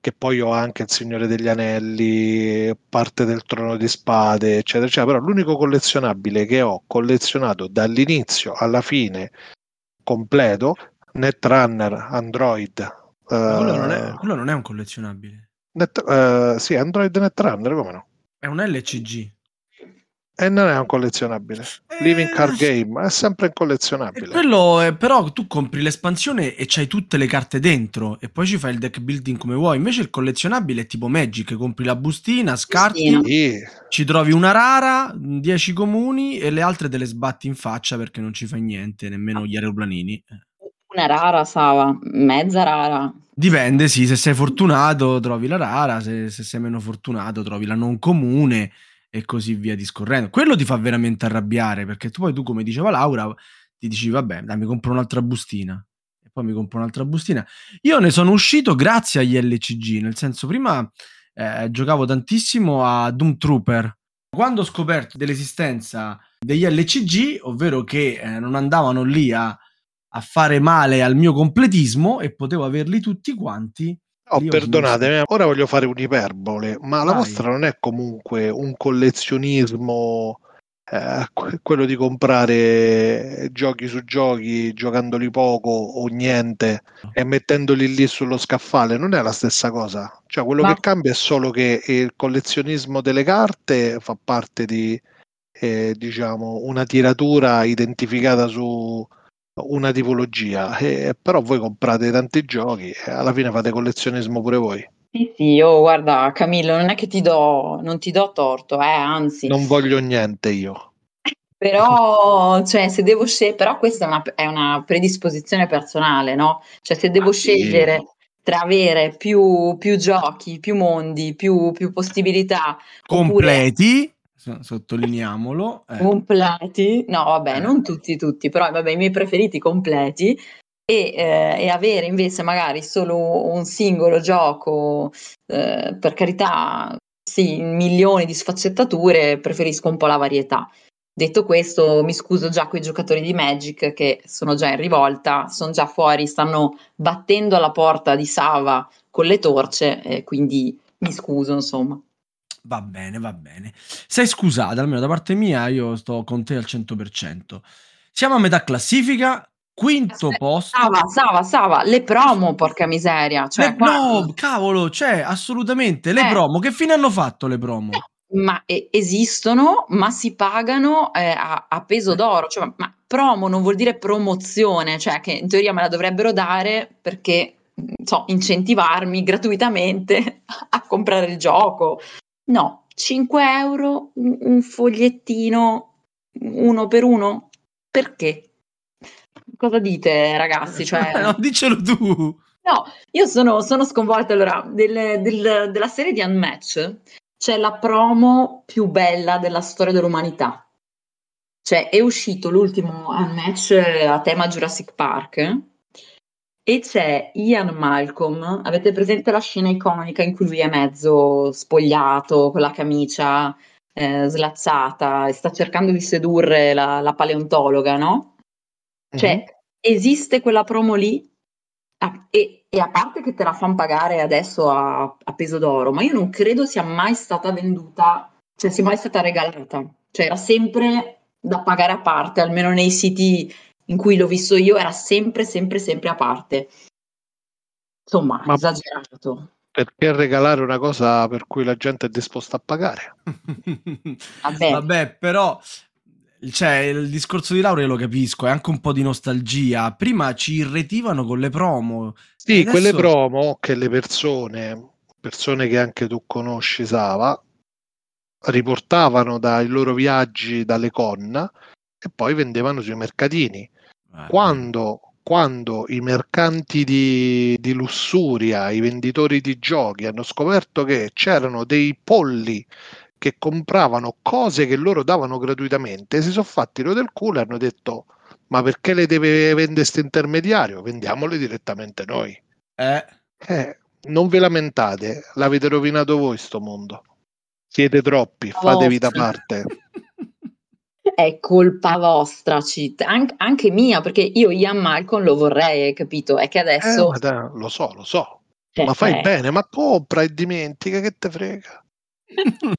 che poi ho anche il Signore degli Anelli, parte del Trono di Spade, eccetera, eccetera. Però l'unico collezionabile che ho collezionato dall'inizio alla fine completo, Netrunner Android. Ma quello, non eh, è, quello non è un collezionabile. Net- eh, sì, Android Netrunner, come no? È un LCG. E non è un collezionabile. Living Eh, Card Game è sempre un E collezionabile. quello è, però tu compri l'espansione e c'hai tutte le carte dentro e poi ci fai il deck building come vuoi. Invece il collezionabile è tipo Magic, compri la bustina, scarti. Sì, ci trovi una rara, 10 comuni e le altre te le sbatti in faccia perché non ci fai niente, nemmeno gli aeroplanini. Eh. Una rara, Sava, mezza rara. Dipende, sì, se sei fortunato trovi la rara, se, se sei meno fortunato trovi la non comune e così via discorrendo. Quello ti fa veramente arrabbiare perché tu poi tu, come diceva Laura, ti dici vabbè, dai, mi compro un'altra bustina e poi mi compro un'altra bustina. Io ne sono uscito grazie agli LCG, nel senso prima eh, giocavo tantissimo a Doom Trooper. Quando ho scoperto dell'esistenza degli LCG, ovvero che eh, non andavano lì a a fare male al mio completismo e potevo averli tutti quanti. Oh, perdonatemi, ora voglio fare un'iperbole, ma Vai. la vostra non è comunque un collezionismo, eh, quello di comprare giochi su giochi, giocandoli poco o niente e mettendoli lì sullo scaffale, non è la stessa cosa. Cioè, quello ma... che cambia è solo che il collezionismo delle carte fa parte di, eh, diciamo, una tiratura identificata su una tipologia, eh, però voi comprate tanti giochi e alla fine fate collezionismo pure voi. Sì, sì, io guarda Camillo, non è che ti do, non ti do torto, eh, anzi. Non voglio niente io. Però, cioè, se devo scegliere, però questa è una, è una, predisposizione personale, no? Cioè, se devo ah, scegliere sì. tra avere più, più, giochi, più mondi, più, più possibilità completi, oppure sottolineiamolo. Eh. Completi, no vabbè, eh. non tutti tutti, però vabbè, i miei preferiti completi e, eh, e avere invece magari solo un singolo gioco, eh, per carità, sì, milioni di sfaccettature, preferisco un po' la varietà. Detto questo, mi scuso già con i giocatori di Magic che sono già in rivolta, sono già fuori, stanno battendo alla porta di Sava con le torce, quindi mi scuso, insomma. Va bene, va bene. Sei scusata, almeno da parte mia, io sto con te al 100%. Siamo a metà classifica, quinto Aspetta, posto. Sava, Sava, Sava, le promo, porca miseria. Cioè, le, no, cavolo, c'è, assolutamente. Le eh. promo, che fine hanno fatto le promo? ma eh, esistono, ma si pagano eh, a, a, peso eh. d'oro. Cioè, ma promo non vuol dire promozione, cioè che in teoria me la dovrebbero dare perché so, incentivarmi gratuitamente a comprare il gioco. No, 5 euro, un, un fogliettino uno per uno? Perché? Cosa dite, ragazzi? Cioè... no, dicelo tu. No, io sono, sono sconvolta. Allora, del, del, della serie di Unmatch c'è la promo più bella della storia dell'umanità. Cioè, è uscito l'ultimo Unmatch a tema Jurassic Park e c'è Ian Malcolm, avete presente la scena iconica in cui lui è mezzo spogliato, con la camicia eh, slazzata e sta cercando di sedurre la, la paleontologa, no? Cioè, mm-hmm. esiste quella promo lì ah, e, e, a parte che te la fanno pagare adesso a, a, peso d'oro, ma io non credo sia mai stata venduta, cioè sia mai stata regalata. Cioè era sempre da pagare a parte, almeno nei siti in cui l'ho visto io era sempre, sempre, sempre a parte. Insomma, Ma esagerato. Perché regalare una cosa per cui la gente è disposta a pagare? Vabbè. Vabbè, però cioè, il discorso di Laura lo capisco, è anche un po' di nostalgia. Prima ci irretivano con le promo. Sì, adesso... quelle promo che le persone, persone che anche tu conosci, Sava, riportavano dai loro viaggi dalle con e poi vendevano sui mercatini. Eh. Quando, quando, i mercanti di, di, lussuria, i venditori di giochi hanno scoperto che c'erano dei polli che compravano cose che loro davano gratuitamente, si sono fatti lo del culo e hanno detto ma perché le deve vendere questo intermediario? Vendiamole direttamente noi. Eh. Eh, non vi lamentate, l'avete rovinato voi sto mondo. Siete troppi, fatevi da parte. è colpa vostra, cheat. An- anche mia, perché io Ian Malcolm lo vorrei, hai capito? È che adesso... Eh, da, lo so, lo so. Eh, ma fai eh. bene, ma compra e dimentica che te frega.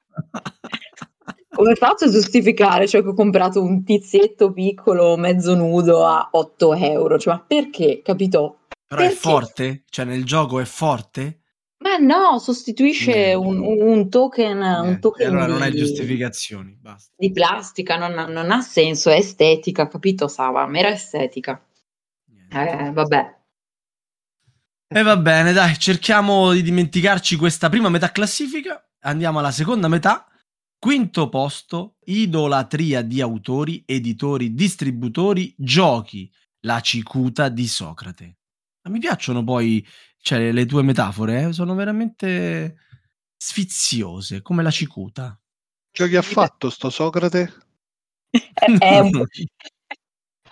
Come faccio a giustificare? Cioè che ho comprato un tizietto piccolo, mezzo nudo a 8 euro. Cioè, ma perché? Capito? Però perché? è forte? Cioè nel gioco è forte? Ma no, sostituisce un, un, token, un token allora di, non hai giustificazioni, basta. di plastica, non, non, ha senso, è estetica, capito Sava? Mera estetica. Eh, vabbè. E va bene, dai, cerchiamo di dimenticarci questa prima metà classifica, andiamo alla seconda metà. Quinto posto, idolatria di autori, editori, distributori, giochi, la cicuta di Socrate. Ma mi piacciono poi cioè, le tue metafore, eh? sono veramente sfiziose, come la cicuta. Giochi ha fatto sto Socrate? è un po'...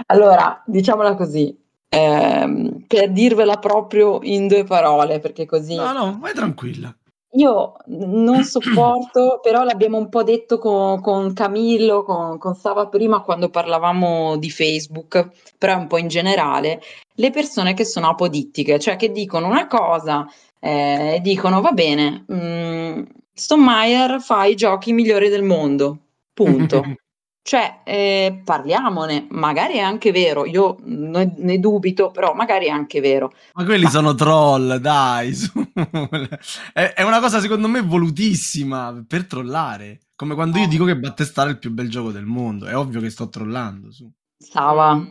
Allora, diciamola così, ehm, per dirvela proprio in due parole, perché così... No, no, vai tranquilla. Io non sopporto, però l'abbiamo un po' detto con, con Camillo, con, con Sava prima quando parlavamo di Facebook, però un po' in generale, le persone che sono apodittiche, cioè che dicono una cosa e eh, dicono va bene, mh, mm, fa i giochi migliori del mondo, punto. Cioè, eh, parliamone, magari è anche vero, io ne, ne, dubito, però magari è anche vero. Ma quelli Ma... sono troll, dai. è, è, una cosa secondo me volutissima per trollare. Come quando io dico che Battestare è il più bel gioco del mondo, è ovvio che sto trollando. Su. Sava,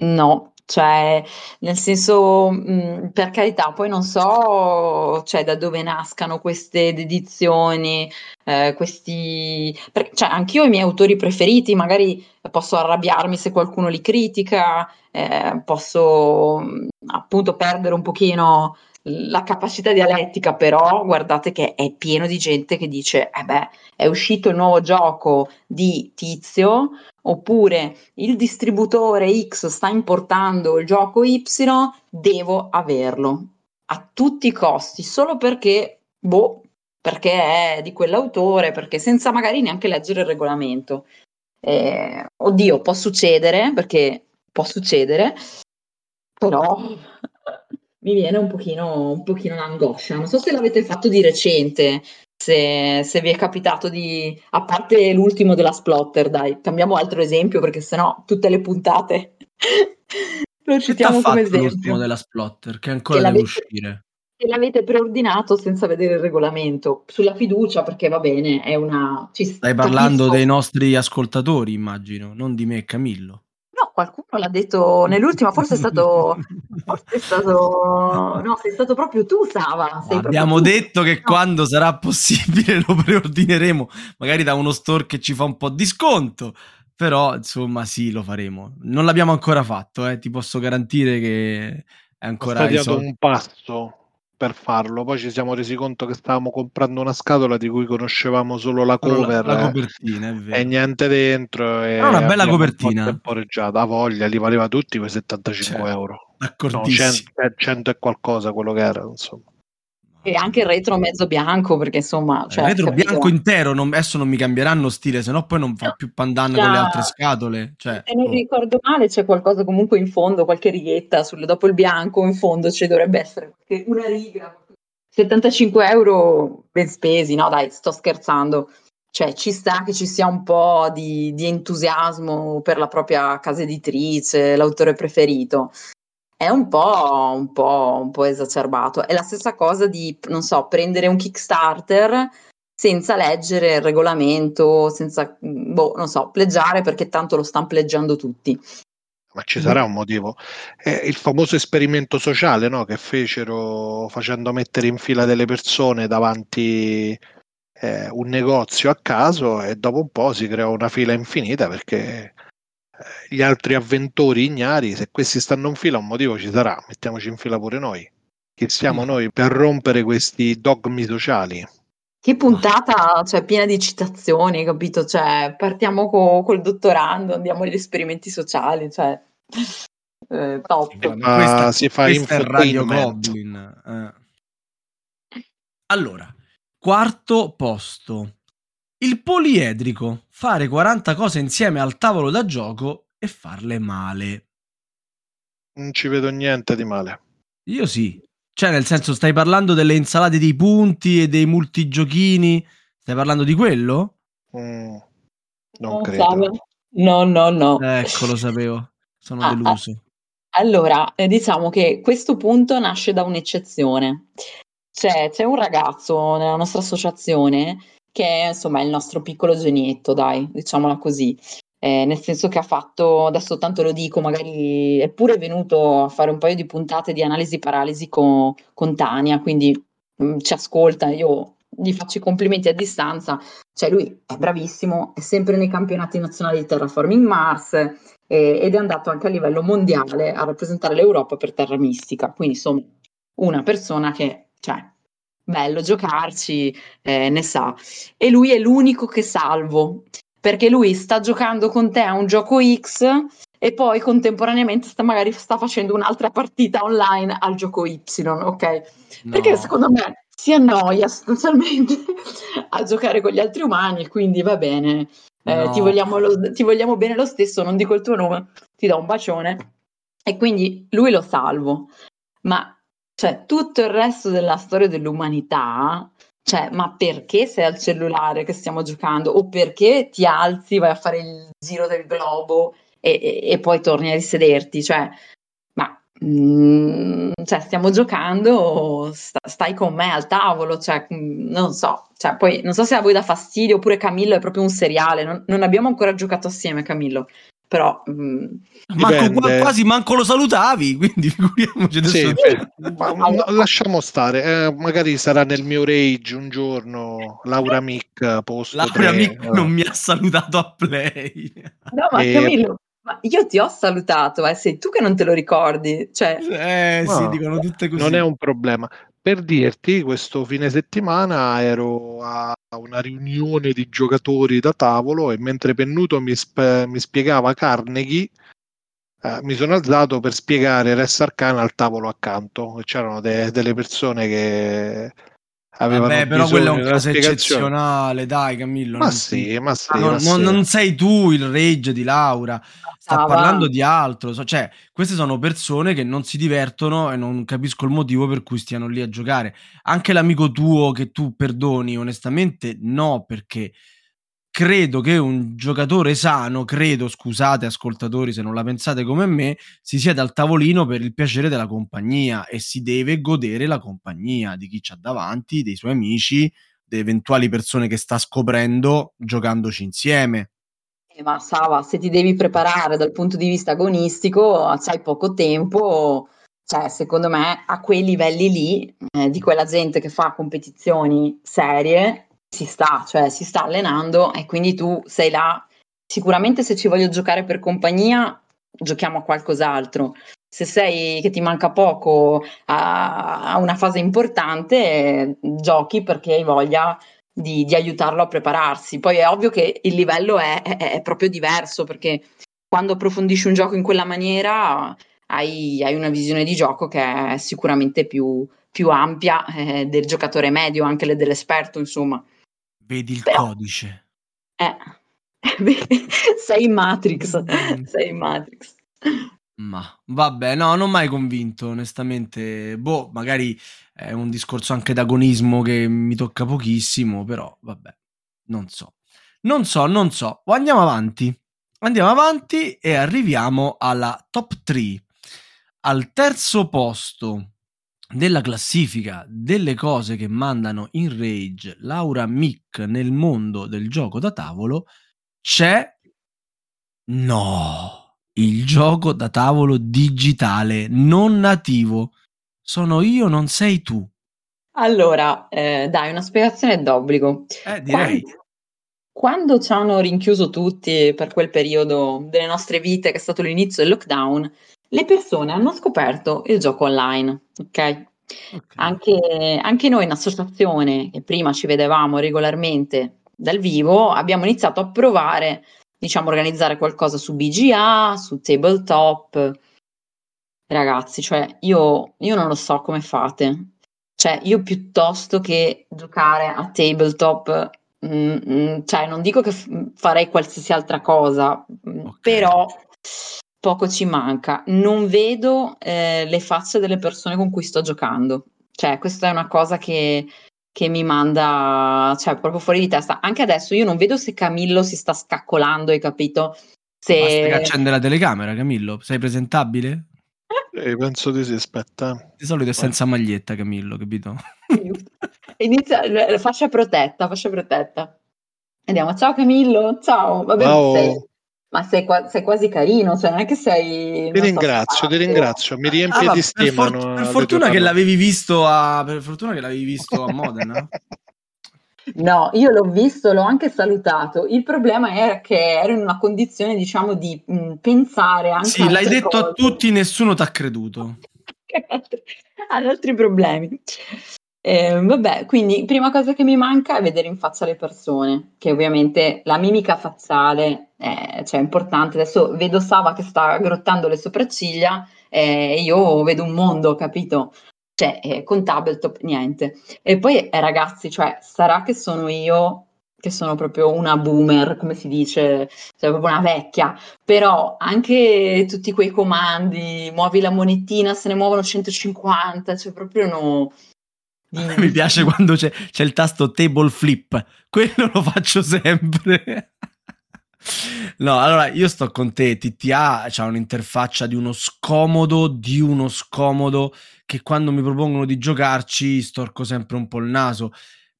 no, cioè, nel senso, mh, mhmm, per carità, poi non so, cioè, da dove nascano queste dedizioni, eh, questi... Per, cioè, anch'io i miei autori preferiti, magari posso arrabbiarmi se qualcuno li critica, eh, posso mhmm, appunto perdere un pochino la capacità dialettica, però guardate che è pieno di gente che dice, eh beh, è uscito il nuovo gioco di Tizio, oppure il distributore X sta importando il gioco Y, devo averlo a tutti i costi, solo perché, boh, perché è di quell'autore, perché senza magari neanche leggere il regolamento. Eh, oddio, può succedere, perché può succedere, però mi viene un pochino, un pochino l'angoscia. Non so se l'avete fatto di recente, se, se, vi è capitato di, a parte l'ultimo della Splotter, dai, cambiamo altro esempio perché sennò tutte le puntate lo citiamo come esempio. l'ultimo della Splotter, che ancora che deve uscire. E l'avete preordinato senza vedere il regolamento, sulla fiducia perché va bene, è una... Ci Stai parlando capisco. dei nostri ascoltatori, immagino, non di me e Camillo. No, qualcuno l'ha detto nell'ultima, forse è stato, forse è stato, no, sei stato proprio tu, Sava. Abbiamo tu. detto che no. quando sarà possibile lo preordineremo, magari da uno store che ci fa un po' di sconto, però insomma sì, lo faremo. Non l'abbiamo ancora fatto, eh. ti posso garantire che è ancora... Ho sbagliato un passo per farlo. Poi ci siamo resi conto che stavamo comprando una scatola di cui conoscevamo solo la cover la, la copertina, e niente dentro. E È una bella copertina. Temporeggiata, voglia, li valeva tutti quei 75 cioè, euro. No, 100, 100 e qualcosa quello che era, insomma. E anche il retro mezzo bianco, perché insomma... Cioè, il retro capito? bianco intero, non, adesso non mi cambieranno stile, se no poi non fa più pandan con le altre scatole. Cioè, e non oh. ricordo male, c'è qualcosa comunque in fondo, qualche righetta, sul, dopo il bianco in fondo ci dovrebbe essere una riga. 75 euro ben spesi, no dai, sto scherzando. Cioè, ci sta che ci sia un po' di, di entusiasmo per la propria casa editrice, l'autore preferito è un po', un, po', un po' esacerbato. È la stessa cosa di, non so, prendere un Kickstarter senza leggere il regolamento, senza, boh, non so, pleggiare perché tanto lo stanno pleggiando tutti. Ma ci sarà un motivo. È il famoso esperimento sociale no? che fecero facendo mettere in fila delle persone davanti eh, un negozio a caso e dopo un po' si creò una fila infinita perché gli altri avventori ignari, se questi stanno in fila un motivo ci sarà, mettiamoci in fila pure noi. Chi siamo mm. noi per rompere questi dogmi sociali? Che puntata, cioè piena di citazioni, capito? Cioè, partiamo co- col dottorando, andiamo agli esperimenti sociali, cioè eh, top. Sì, questa, si fa Goblin. Eh. Allora, quarto posto. Il poliedrico, fare 40 cose insieme al tavolo da gioco e farle male. Non ci vedo niente di male. Io sì. Cioè, nel senso, stai parlando delle insalate dei punti e dei multigiochini? Stai parlando di quello? Mm, non, non credo. No, no, no. Ecco, lo sapevo. Sono ah, deluso. Ah, allora, eh, diciamo che questo punto nasce da un'eccezione. Cioè, c'è un ragazzo nella nostra associazione che è insomma il nostro piccolo genietto, dai, diciamola così. Eh, nel senso che ha fatto, adesso tanto lo dico, magari è pure venuto a fare un paio di puntate di analisi paralisi con, con Tania, quindi mh, mm, ci ascolta, io gli faccio i complimenti a distanza, cioè lui è bravissimo, è sempre nei campionati nazionali di Terraforming Mars eh, ed è andato anche a livello mondiale a rappresentare l'Europa per Terra Mistica, quindi insomma una persona che, cioè, bello giocarci, eh, ne sa. E lui è l'unico che salvo, perché lui sta giocando con te a un gioco X e poi contemporaneamente sta, magari sta facendo un'altra partita online al gioco Y, ok? No. Perché secondo me si annoia sostanzialmente a giocare con gli altri umani e quindi va bene. Eh, no. ti, vogliamo lo, ti vogliamo bene lo stesso, non dico il tuo nome, ti do un bacione. E quindi lui lo salvo. Ma cioè, tutto il resto della storia dell'umanità, cioè, ma perché sei al cellulare che stiamo giocando? O perché ti alzi, vai a fare il giro del globo e, e, e poi torni a risederti? Cioè, ma mm, cioè, stiamo giocando, sta, stai con me al tavolo, cioè, mm, non so, cioè, poi non so se a voi dà fastidio oppure Camillo è proprio un seriale, non, non abbiamo ancora giocato assieme Camillo, però mh, mm, manco, quasi manco lo salutavi quindi figuriamoci adesso sì, ma, ma, lasciamo stare eh, magari sarà nel mio rage un giorno Laura Mick posto Laura Mick eh. non mi ha salutato a play no ma e... Camillo ma io ti ho salutato, eh, sei tu che non te lo ricordi. Cioè... Eh no, sì, dicono tutte così. Non è un problema. Per dirti, questo fine settimana ero a una riunione di giocatori da tavolo e mentre Pennuto mi, sp- mi spiegava Carnegie, eh, mi sono alzato per spiegare Res Arcana al tavolo accanto. C'erano de- delle persone che Vabbè, però quello è un caso eccezionale, dai Camillo. Ma sì, ma sì, non, ma sì. non, sei tu il rage di Laura sta ah, parlando va. di altro. Cioè, queste sono persone che non si divertono e non capisco il motivo per cui stiano lì a giocare. Anche l'amico tuo che tu perdoni, onestamente, no, perché credo che un giocatore sano, credo, scusate ascoltatori se non la pensate come me, si sieda al tavolino per il piacere della compagnia e si deve godere la compagnia di chi c'ha davanti, dei suoi amici, delle eventuali persone che sta scoprendo giocandoci insieme. Ma Sava, se ti devi preparare dal punto di vista agonistico, c'hai poco tempo, cioè secondo me a quei livelli lì, eh, di quella gente che fa competizioni serie, si sta, cioè si sta allenando e quindi tu sei là. Sicuramente se ci voglio giocare per compagnia, giochiamo a qualcos'altro. Se sei che ti manca poco a, a una fase importante, giochi perché hai voglia di, di, aiutarlo a prepararsi. Poi è ovvio che il livello è, è, è, proprio diverso perché quando approfondisci un gioco in quella maniera hai, hai una visione di gioco che è sicuramente più, più ampia eh, del giocatore medio, anche dell'esperto, insomma. Vedi il Però, codice. Eh, sei in Matrix, mm. sei in Matrix. Ma vabbè, no, non mai convinto, onestamente. Boh, magari è un discorso anche d'agonismo che mi tocca pochissimo, però vabbè, non so. Non so, non so. Andiamo avanti. Andiamo avanti e arriviamo alla top 3. Al terzo posto della classifica delle cose che mandano in rage Laura Mick nel mondo del gioco da tavolo c'è no il gioco da tavolo digitale non nativo. Sono io, non sei tu. Allora, eh, dai, una spiegazione d'obbligo. Eh, direi. Quando, quando ci hanno rinchiuso tutti per quel periodo delle nostre vite, che è stato l'inizio del lockdown, le persone hanno scoperto il gioco online, ok? okay. Anche, anche noi in associazione, che prima ci vedevamo regolarmente dal vivo, abbiamo iniziato a provare diciamo, organizzare qualcosa su BGA, su tabletop. Ragazzi, cioè, io, io non lo so come fate. Cioè, io piuttosto che giocare a tabletop, mm, mm, cioè, non dico che f- farei qualsiasi altra cosa, mm, okay. però poco ci manca. Non vedo eh, le facce delle persone con cui sto giocando. Cioè, questa è una cosa che che mi manda, cioè, proprio fuori di testa. Anche adesso io non vedo se Camillo si sta scaccolando, hai capito? Se... Basta che accende la telecamera, Camillo. Sei presentabile? Eh, penso di sì, aspetta. Di solito è senza maglietta, Camillo, capito? Inizia, la fascia protetta, fascia protetta. Andiamo, ciao Camillo, ciao. Vabbè, ciao. Sei, ma sei, qua, sei, quasi carino, cioè non è che sei... Ti ringrazio, so, ti ringrazio, mi riempie ah, di stima. Per, for- per fortuna che l'avevi visto a... Per fortuna che l'avevi visto a Modena. No, io l'ho visto, l'ho anche salutato. Il problema era che ero in una condizione, diciamo, di mh, pensare anche Sì, l'hai detto a cose. tutti, nessuno ti ha creduto. ad altri problemi. Eh, vabbè, quindi prima cosa che mi manca è vedere in faccia le persone, che ovviamente la mimica facciale è, cioè, è importante. Adesso vedo Sava che sta grottando le sopracciglia e io vedo un mondo, capito? Cioè, eh, con Tabletop niente. E poi, eh, ragazzi, cioè, sarà che sono io che sono proprio una boomer, come si dice, cioè proprio una vecchia, però anche tutti quei comandi, muovi la monetina, se ne muovono 150, cioè proprio no. Mi piace quando c'è, c'è il tasto table flip, quello lo faccio sempre. No, allora io sto con te. TTA ha un'interfaccia di uno scomodo, di uno scomodo che quando mi propongono di giocarci storco sempre un po' il naso.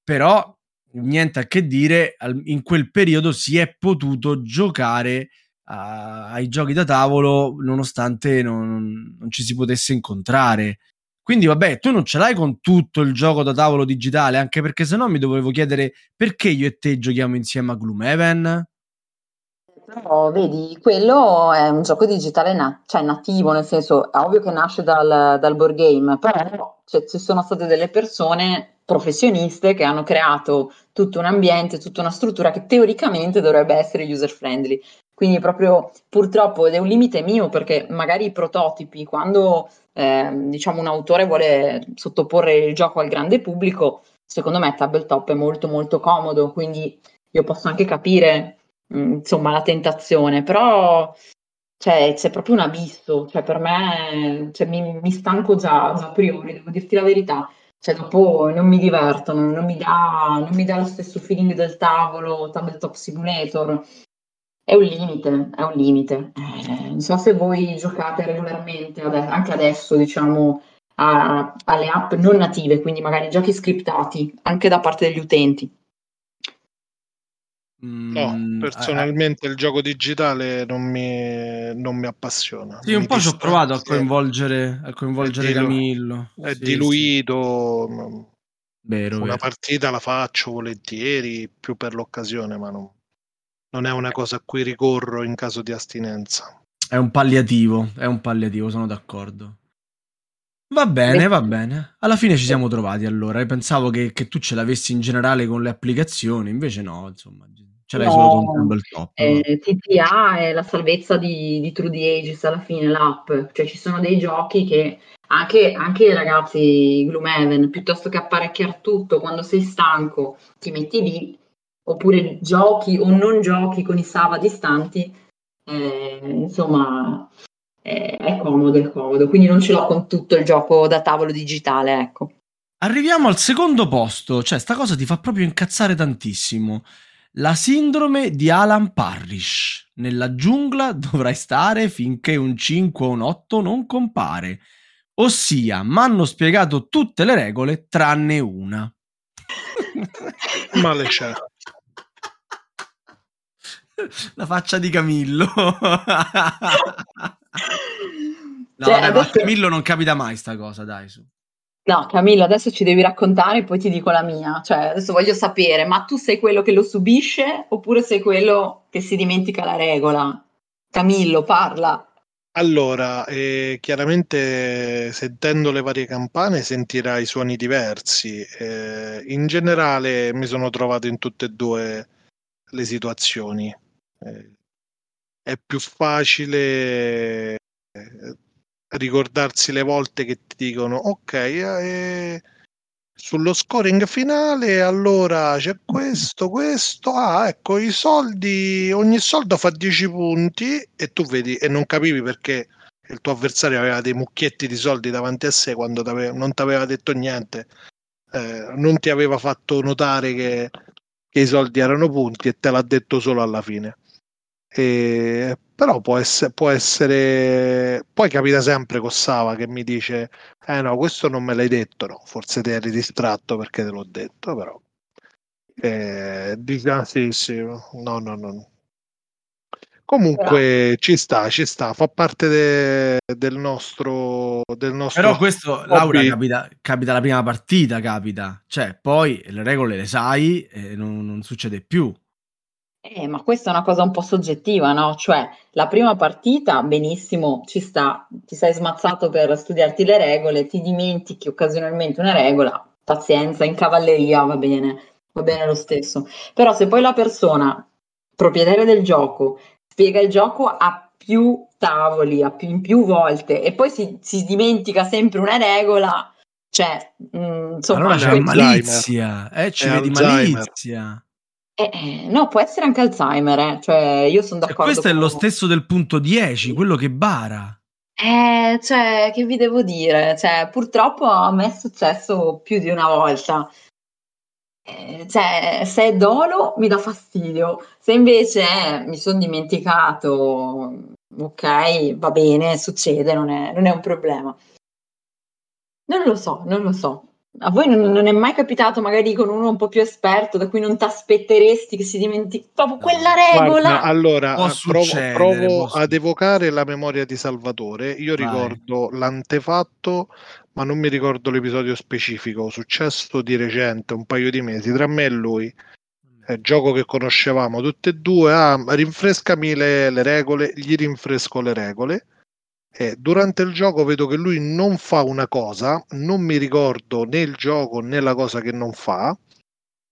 Però niente a che dire, in quel periodo si è potuto giocare a- ai giochi da tavolo nonostante non, non ci si potesse incontrare. Quindi, vabbè, tu non ce l'hai con tutto il gioco da tavolo digitale, anche perché sennò mi dovevo chiedere perché io e te giochiamo insieme a Gloomhaven. Però vedi, quello è un gioco digitale na- cioè nativo, nel senso è ovvio che nasce dal, dal board game, però cioè, ci sono state delle persone professioniste che hanno creato tutto un ambiente, tutta una struttura che teoricamente dovrebbe essere user friendly. Quindi proprio purtroppo ed è un limite mio perché magari i prototipi, quando eh, diciamo un autore vuole sottoporre il gioco al grande pubblico, secondo me tabletop è molto molto comodo, quindi io posso anche capire mh, insomma la tentazione, però cioè, c'è proprio un abisso, cioè per me cioè, mi, mi stanco già, a priori, devo dirti la verità. Cioè, dopo non mi divertono, non mi dà, non mi dà lo stesso feeling del tavolo, Tabletop Simulator. È un limite, è un limite. Eh, non so se voi giocate regolarmente, anche adesso, diciamo, a- alle app non native, quindi magari giochi scriptati, anche da parte degli utenti. No, Mm, personalmente il gioco digitale non mi, non mi appassiona. Sì, un Mi po' ci ho provato a coinvolgere, a coinvolgere È dilu- Camillo. È Sì, diluito. sì. Vero, Una vero. partita la faccio volentieri, più per l'occasione, ma non, non è una cosa a cui ricorro in caso di astinenza. È un palliativo, è un palliativo, sono d'accordo. Va bene, va bene. Alla fine ci siamo trovati allora. Io pensavo che, che tu ce l'avessi in generale con le applicazioni, invece no, insomma, ce l'hai solo con No, Tabletop. eh, TTA è la salvezza di, di True the Ages alla fine, l'app, cioè ci sono dei giochi che anche, anche ragazzi Gloomhaven, piuttosto che apparecchiare tutto quando sei stanco, ti metti lì, oppure giochi o non giochi con i Sava distanti, eh, insomma eh, è comodo, è comodo, quindi non ce l'ho con tutto il gioco da tavolo digitale, ecco. Arriviamo al secondo posto, cioè sta cosa ti fa proprio incazzare tantissimo. La sindrome di Alan Parrish. Nella giungla dovrai stare finché un 5 o un 8 non compare. Ossia, m'hanno spiegato tutte le regole tranne una. Male c'è. La faccia di Camillo. no, Cioè, vabbè, adesso- Camillo non capita mai sta cosa, dai, su. No, Camillo, adesso ci devi raccontare e poi ti dico la mia. Cioè, adesso voglio sapere, ma tu sei quello che lo subisce oppure sei quello che si dimentica la regola? Camillo, parla. Allora, eh, chiaramente sentendo le varie campane sentirai suoni diversi. Eh, in generale mi sono trovato in tutte e due le situazioni. Eh, è più facile eh, ricordarsi le volte che ti dicono ok, eh, sullo scoring finale allora c'è questo, questo, ah ecco i soldi, ogni soldo fa 10 punti e tu vedi e non capivi perché il tuo avversario aveva dei mucchietti di soldi davanti a sé quando non ti aveva detto niente, eh, non ti aveva fatto notare che, che i soldi erano punti e te l'ha detto solo alla fine. E- però può essere, può essere, poi capita sempre con Sava che mi dice: Eh no, questo non me l'hai detto, no, forse ti eri distratto perché te l'ho detto, però. Eh, dice, "Ah, sì, sì, no, no, no. Comunque ci sta, ci sta, fa parte de- del nostro del nostro Però questo, Laura, hobby. capita, capita la prima partita, capita. Cioè, poi le regole le sai e non, non succede più. Eh, ma questa è una cosa un po' soggettiva, no? Cioè, la prima partita, benissimo, ci sta, ti sei smazzato per studiarti le regole, ti dimentichi occasionalmente una regola, pazienza, in cavalleria va bene, va bene lo stesso. Però se poi la persona, proprietaria del gioco, spiega il gioco a più tavoli, a più, in più volte, e poi si, si dimentica sempre una regola, cioè, mh, insomma, allora c'è malizia, eh, ci È vedi Alzheimer. malizia. Eh, eh, no, può essere anche Alzheimer, eh. Cioè, io sono E d'accordo questo è lo stesso del punto 10, quello che bara. Eh, cioè, che vi devo dire? Cioè, purtroppo a me è successo più di una volta. Eh, cioè, se è dolo mi dà fastidio, se invece eh, mi sono dimenticato, ok, va bene, succede, non è, non è un problema. Non lo so, non lo so. A voi non, non è mai capitato, magari con uno un po' più esperto, da cui non ti aspetteresti che si dimentichi proprio quella regola? Guarda, allora eh, provo, succedere, provo ad evocare la memoria di Salvatore. Io Vai. ricordo l'antefatto, ma non mi ricordo l'episodio specifico. Successo di recente, un paio di mesi, tra me e lui. Eh, gioco che conoscevamo tutti e due. Ah, rinfrescami le, le regole, gli rinfresco le regole. E durante il gioco vedo che lui non fa una cosa, non mi ricordo né il gioco né la cosa che non fa.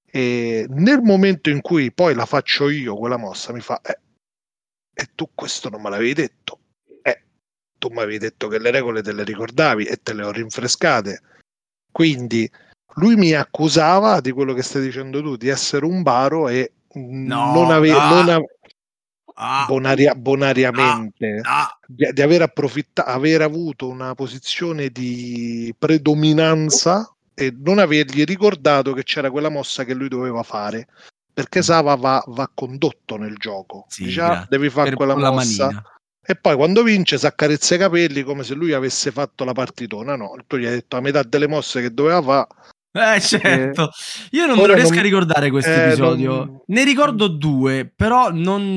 E nel momento in cui poi la faccio io quella mossa, mi fa: eh, E tu questo non me l'avevi detto? Eh, tu mi avevi detto che le regole te le ricordavi e te le ho rinfrescate. Quindi lui mi accusava di quello che stai dicendo tu, di essere un baro e No, non ave- ah, non Ah, bonaria- bonariamente ah, di, di aver approfittato, aver avuto una posizione di predominanza e non avergli ricordato che c'era quella mossa che lui doveva fare. Perché Sava va, va condotto nel gioco. Sì, Dice, "Ah, devi fare quella la mossa. manina. E poi quando vince si accarezza i capelli come se lui avesse fatto la partitona. No, tu gli hai detto la metà delle mosse che doveva fare. Eh, certo. Io non lo riesco non- a ricordare questo eh, episodio. non- Ne ricordo due, però non,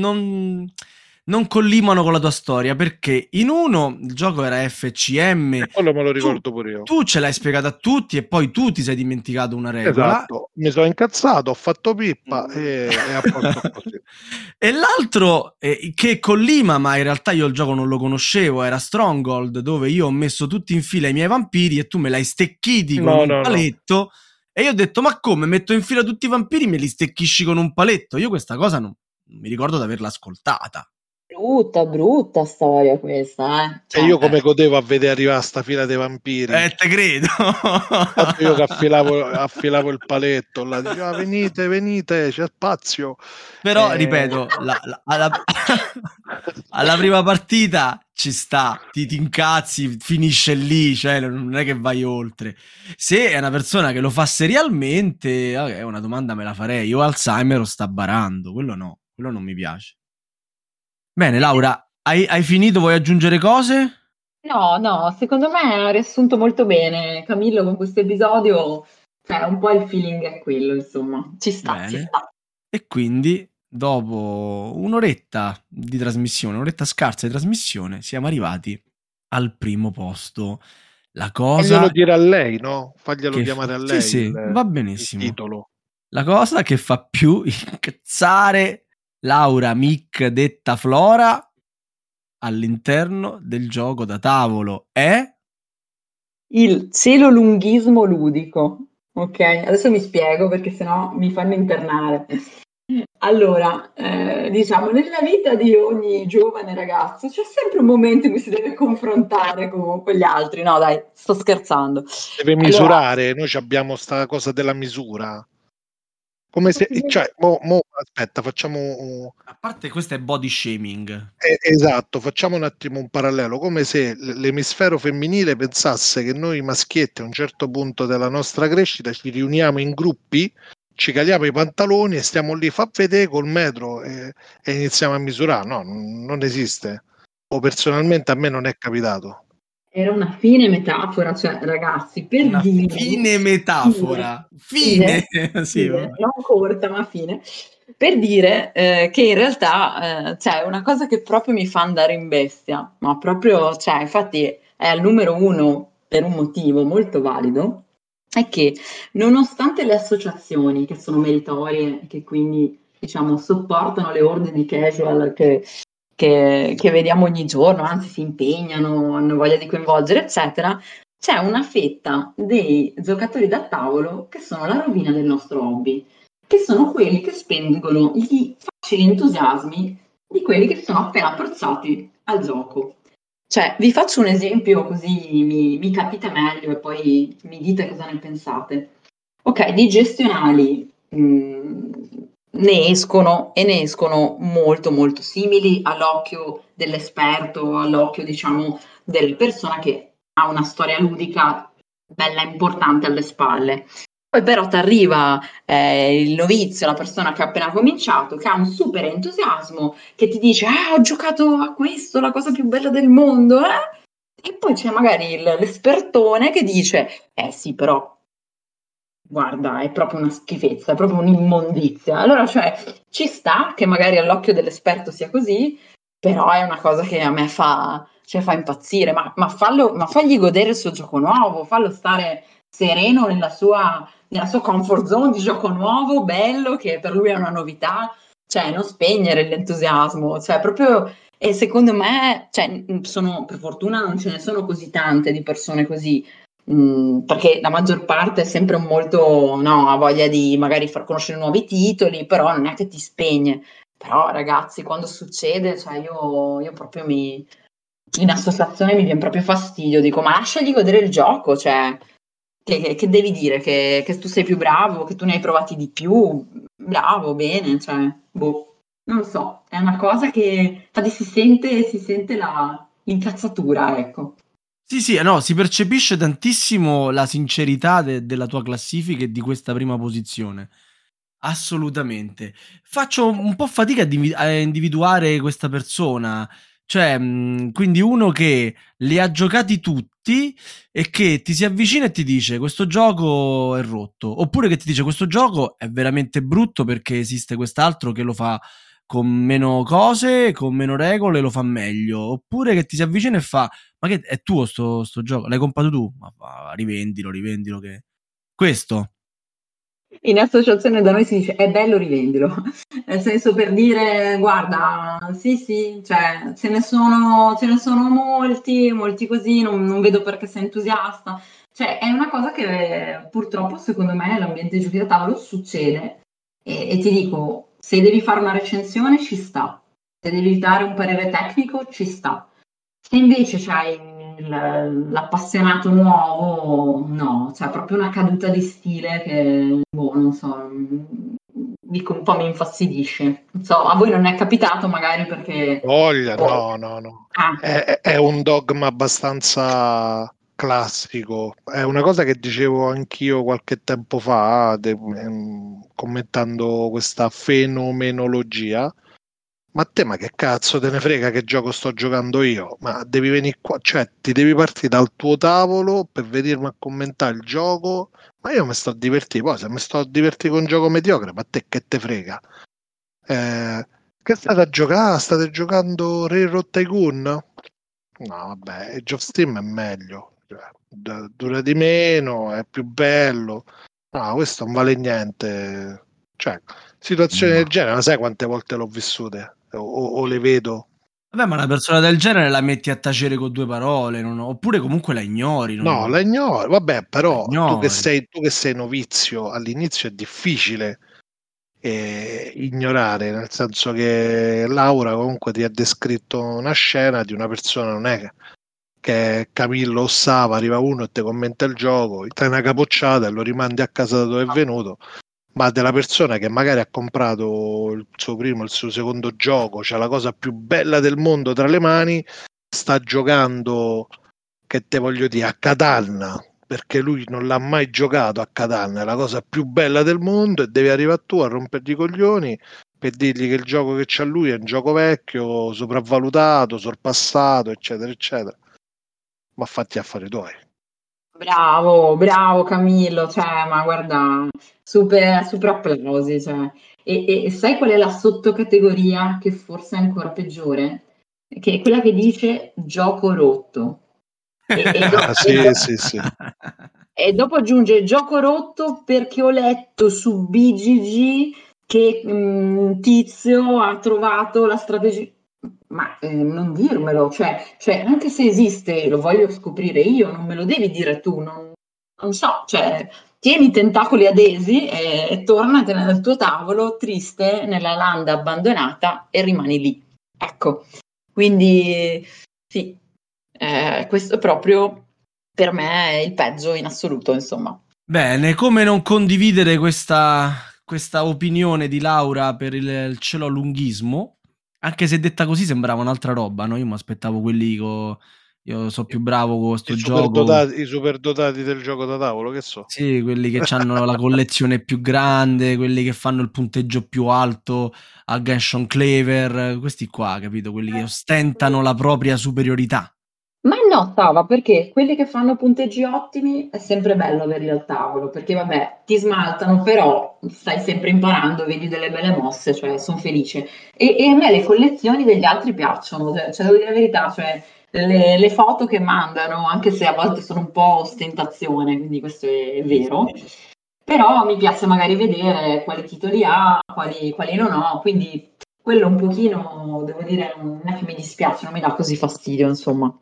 non, collimano con la tua storia perché in uno il gioco era FCM. E quello me lo Tu- ricordo pure io. Tu ce l'hai spiegato a tutti e poi tu ti sei dimenticato una regola. Esatto, mi sono incazzato, ho fatto pippa e, e così. E l'altro eh, che collima, ma in realtà io il gioco non lo conoscevo, era Stronghold, dove io ho messo tutti in fila i miei vampiri e tu me l'hai stecchiti con No, un no, no. paletto. E io ho detto, ma come? Metto in fila tutti i vampiri e me li stecchisci con un paletto? Io questa cosa non, non mi ricordo di averla ascoltata. Brutta, brutta storia questa, eh. E Cioè, io come godevo a vedere arrivare sta fila dei vampiri. Eh, te credo. Infatti io che affilavo, affilavo il paletto, là, dicevo, "Ah, venite, venite, c'è spazio. Però, Eh. ripeto, la- la- alla, alla prima partita ci sta, ti, ti incazzi, finisce lì, cioè non è che vai oltre. Se è una persona che lo fa serialmente, vabbè, una domanda me la farei. Io Alzheimer o sta barando, quello no, quello non mi piace. Bene, Laura, hai, hai finito? Vuoi aggiungere cose? No, no, secondo me ha riassunto molto bene Camillo con questo episodio, cioè un po' il feeling è quello, insomma, ci sta, Bene. ci sta. E quindi, dopo un'oretta di trasmissione, un'oretta scarsa di trasmissione, siamo arrivati al primo posto. La cosa Faglielo dire a lei, no? Faglielo che chiamare a lei. Sì, sì, il- va il benissimo. titolo. La cosa che fa più incazzare Laura Mick detta Flora all'interno del gioco da tavolo è Il celolunghismo ludico, ok? Adesso mi spiego perché sennò mi fanno internare. Allora, eh, diciamo, nella vita di ogni giovane ragazzo c'è sempre un momento in cui si deve confrontare con, con gli altri. No, dai, sto scherzando. Deve Allora- misurare, noi ci abbiamo sta cosa della misura. Come se, cioè, mo, mo, aspetta, facciamo a parte questo è body shaming. eh, esatto, facciamo un attimo un parallelo, come se l'emisfero femminile pensasse che noi maschietti a un certo punto della nostra crescita ci riuniamo in gruppi, ci caliamo i pantaloni e stiamo lì, fa vedere col metro e, e iniziamo a misurare. No, n- non esiste. O personalmente a me non è capitato. Era una fine metafora, cioè, ragazzi, per Una dire... fine metafora. Fine. sì, Fine, vabbè. non corta, ma fine. per dire eh, che in realtà eh, c'è una cosa che proprio mi fa andare in bestia, ma proprio, cioè, infatti è al numero uno per un motivo molto valido, è che nonostante le associazioni che sono meritorie e che quindi diciamo sopportano le orde di casual che, che, che vediamo ogni giorno, anzi si impegnano, hanno voglia di coinvolgere, eccetera, c'è una fetta dei giocatori da tavolo che sono la rovina del nostro hobby, che sono quelli che spengono gli facili entusiasmi di quelli che sono appena approcciati al gioco. Cioè, vi faccio un esempio così mi, mi capite meglio e poi mi dite cosa ne pensate. Ok, di gestionali mh, mm, ne escono e ne escono molto molto simili all'occhio dell'esperto, all'occhio diciamo della persona che ha una storia ludica bella importante alle spalle. Poi però ti arriva eh, il novizio, la persona che ha appena cominciato, che ha un super entusiasmo, che ti dice, ah, ho giocato a questo, la cosa più bella del mondo, eh? E poi c'è magari il, l'espertone che dice, eh sì, però, guarda, è proprio una schifezza, è proprio un'immondizia. Allora, cioè, ci sta che magari all'occhio dell'esperto sia così, però è una cosa che a me fa, cioè, fa impazzire, ma, ma, fallo, ma fagli godere il suo gioco nuovo, fallo stare sereno nella sua nella sua comfort zone di gioco nuovo, bello, che per lui è una novità, cioè non spegnere l'entusiasmo, cioè proprio, e secondo me, cioè, sono, per fortuna non ce ne sono così tante di persone così, mm, perché la maggior parte è sempre molto, no, ha voglia di magari far conoscere nuovi titoli, però non è che ti spegne. Però ragazzi, quando succede, cioè io, io proprio mi, in associazione mi viene proprio fastidio, dico ma lasciagli godere il gioco, cioè che, che devi dire? Che, che, tu sei più bravo, che tu ne hai provati di più? Bravo, bene, cioè, boh, non so, è una cosa che si sente, si sente la incazzatura, ecco. Sì, sì, no, si percepisce tantissimo la sincerità de- della tua classifica e di questa prima posizione. Assolutamente. Faccio un po' fatica a, div- a individuare questa persona. Cioè, mh, quindi uno che li ha giocati tutti e che ti si avvicina e ti dice questo gioco è rotto, oppure che ti dice questo gioco è veramente brutto perché esiste quest'altro che lo fa con meno cose, con meno regole, lo fa meglio, oppure che ti si avvicina e fa ma che è tuo sto, sto gioco, l'hai comprato tu? Ma va, rivendilo, rivendilo che... Questo. In associazione da noi si dice è bello rivendilo, nel senso per dire guarda, sì sì, cioè ce ne sono, ce ne sono molti, molti così, non, non vedo perché sei entusiasta. Cioè è una cosa che purtroppo secondo me nell'ambiente giochi da tavolo succede e, e ti dico, se devi fare una recensione ci sta, se devi dare un parere tecnico ci sta. Se invece c'hai l'appassionato nuovo, no, cioè proprio una caduta di stile che, boh, non so, dico un po' mi infastidisce. Non so, a voi non è capitato magari perché... Voglia, oh. no, no, no. Ah. È, è un dogma abbastanza classico. È una cosa che dicevo anch'io qualche tempo fa, de, ehm, commentando questa fenomenologia ma te, ma che cazzo te ne frega che gioco sto giocando io? Ma devi venire qua, cioè ti devi partire dal tuo tavolo per venirmi a commentare il gioco. Ma io mi sto a divertire, poi se mi sto a divertire con un gioco mediocre, ma te che te frega? Eh, che state a giocare? State giocando Railroad Tycoon? No, vabbè, Age of Steam è meglio, cioè, dura di meno, è più bello. No, questo non vale niente. Cioè, situazioni no. del genere, ma sai quante volte l'ho vissute? O, o le vedo. Vabbè, ma una persona del genere la metti a tacere con due parole, non... oppure comunque la ignori. No, la ignori. Vabbè, però. Tu, che sei, tu che sei novizio, all'inizio è difficile eh, ignorare, nel senso che Laura comunque ti ha descritto una scena di una persona, non è che Camillo Ossava, arriva uno e ti commenta il gioco, ti dai una capocciata e lo rimandi a casa da dove è venuto ma della persona che magari ha comprato il suo primo, il suo secondo gioco, c'ha la cosa più bella del mondo tra le mani, sta giocando, che te voglio dire, a Catan, perché lui non l'ha mai giocato a Catan, è la cosa più bella del mondo e devi arrivare tu a rompergli i coglioni per dirgli che il gioco che c'ha lui è un gioco vecchio, sopravvalutato, sorpassato, eccetera, eccetera. Ma fatti affari tuoi. Bravo, bravo Camillo, cioè, ma guarda, super, super applausi. Cioè. E, e sai qual è la sottocategoria che forse è ancora peggiore? Che è quella che dice gioco rotto. E, e dopo, ah, sì, sì, sì. E dopo aggiunge gioco rotto perché ho letto su BGG che un mm, tizio ha trovato la strategia. Ma eh, non dirmelo, cioè, cioè, anche se esiste, lo voglio scoprire io, non me lo devi dire tu, non, non so, cioè, tieni i tentacoli adesi e, e tornatene nel tuo tavolo triste nella landa abbandonata e rimani lì. Ecco, quindi sì, eh, questo proprio per me è il peggio in assoluto, insomma. Bene, come non condividere questa, questa opinione di Laura per il, il celolunghismo? Anche se detta così sembrava un'altra roba, no? Io mi aspettavo quelli con io so più bravo con questo gioco. Dotati, I superdotati del gioco da tavolo, che so? Sì, quelli che hanno la collezione più grande, quelli che fanno il punteggio più alto a Genshin Clever, questi qua, capito? Quelli che ostentano la propria superiorità. Ma no, Tava, perché quelli che fanno punteggi ottimi è sempre bello averli al tavolo, perché vabbè, ti smaltano, però stai sempre imparando, vedi delle belle mosse, cioè sono felice. E, e a me le collezioni degli altri piacciono, cioè, cioè devo dire la verità, cioè le, le, foto che mandano, anche se a volte sono un po' ostentazione, quindi questo è vero. Però mi piace magari vedere quali titoli ha, quali, quali non ho, quindi quello un pochino, devo dire, non è che mi dispiace, non mi dà così fastidio, insomma.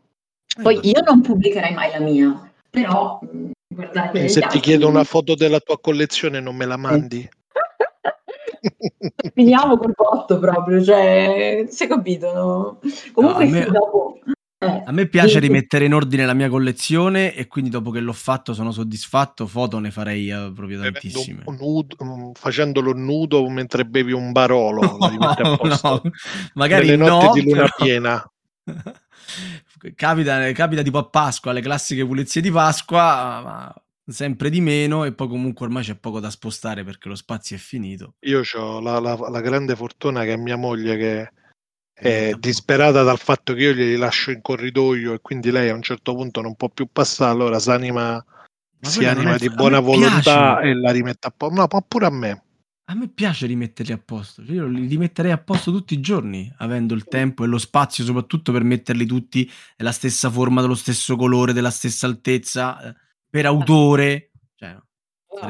Poi io non pubblicherei mai la mia, però guardate. Se ti chiedo una foto della tua collezione, non me la mandi? Finiamo col botto proprio, cioè, si è capito, no? Comunque no, me... dopo eh, a me piace rimettere in ordine la mia collezione e quindi dopo che l'ho fatto sono soddisfatto, foto ne farei uh, proprio tantissime. Nudo, mm, facendolo nudo mentre bevi un barolo, no, no, magari Nelle no, di luna però... piena. capita, capita tipo a Pasqua, le classiche pulizie di Pasqua, ma sempre di meno e poi comunque ormai c'è poco da spostare perché lo spazio è finito. Io ho la, la, la grande fortuna che è mia moglie che è disperata dal fatto che io glieli lascio in corridoio e quindi lei a un certo punto non può più passare, allora si anima, si anima di buona volontà piace. e la rimette a posto. No, ma pure a me. A me piace rimetterli a posto, cioè, io li rimetterei a posto tutti i giorni, avendo il tempo e lo spazio soprattutto per metterli tutti nella stessa forma, dello stesso colore, della stessa altezza, eh, per autore. Cioè,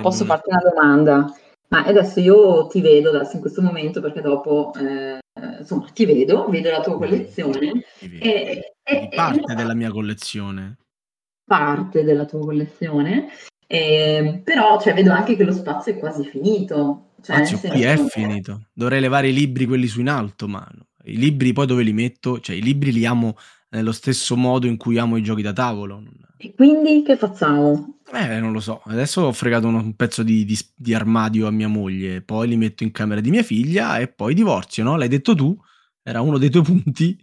Posso un... farti una domanda? Ma adesso io ti vedo adesso in questo momento perché dopo eh, insomma ti vedo, vedo la tua collezione. E, e, parte e, della mia collezione. Parte della tua collezione. Eh, però cioè, vedo anche che lo spazio è quasi finito. Cioè, spazio qui è finito. Dovrei levare i libri, quelli su in alto, ma i libri poi dove li metto? Cioè i libri li amo nello stesso modo in cui amo i giochi da tavolo. E quindi che facciamo? Eh, non lo so. Adesso ho fregato un pezzo di, di, di, armadio a mia moglie, poi li metto in camera di mia figlia e poi divorzio, no? L'hai detto tu? Era uno dei tuoi punti?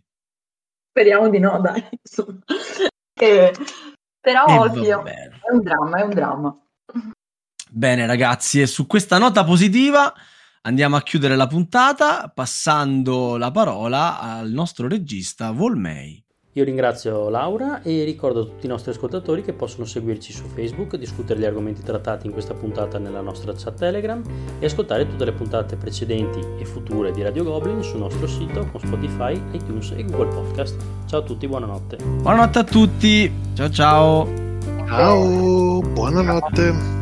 Speriamo di no, dai. eh, però, eh, ovvio, è un dramma, è un dramma. Bene, ragazzi, e su questa nota positiva andiamo a chiudere la puntata passando la parola al nostro regista Volmei. Io ringrazio Laura e ricordo a tutti i nostri ascoltatori che possono seguirci su Facebook, discutere gli argomenti trattati in questa puntata nella nostra chat Telegram e ascoltare tutte le puntate precedenti e future di Radio Goblin sul nostro sito con Spotify, iTunes e Google Podcast. Ciao a tutti, buonanotte. Buonanotte a tutti. Ciao ciao. Ciao, buonanotte.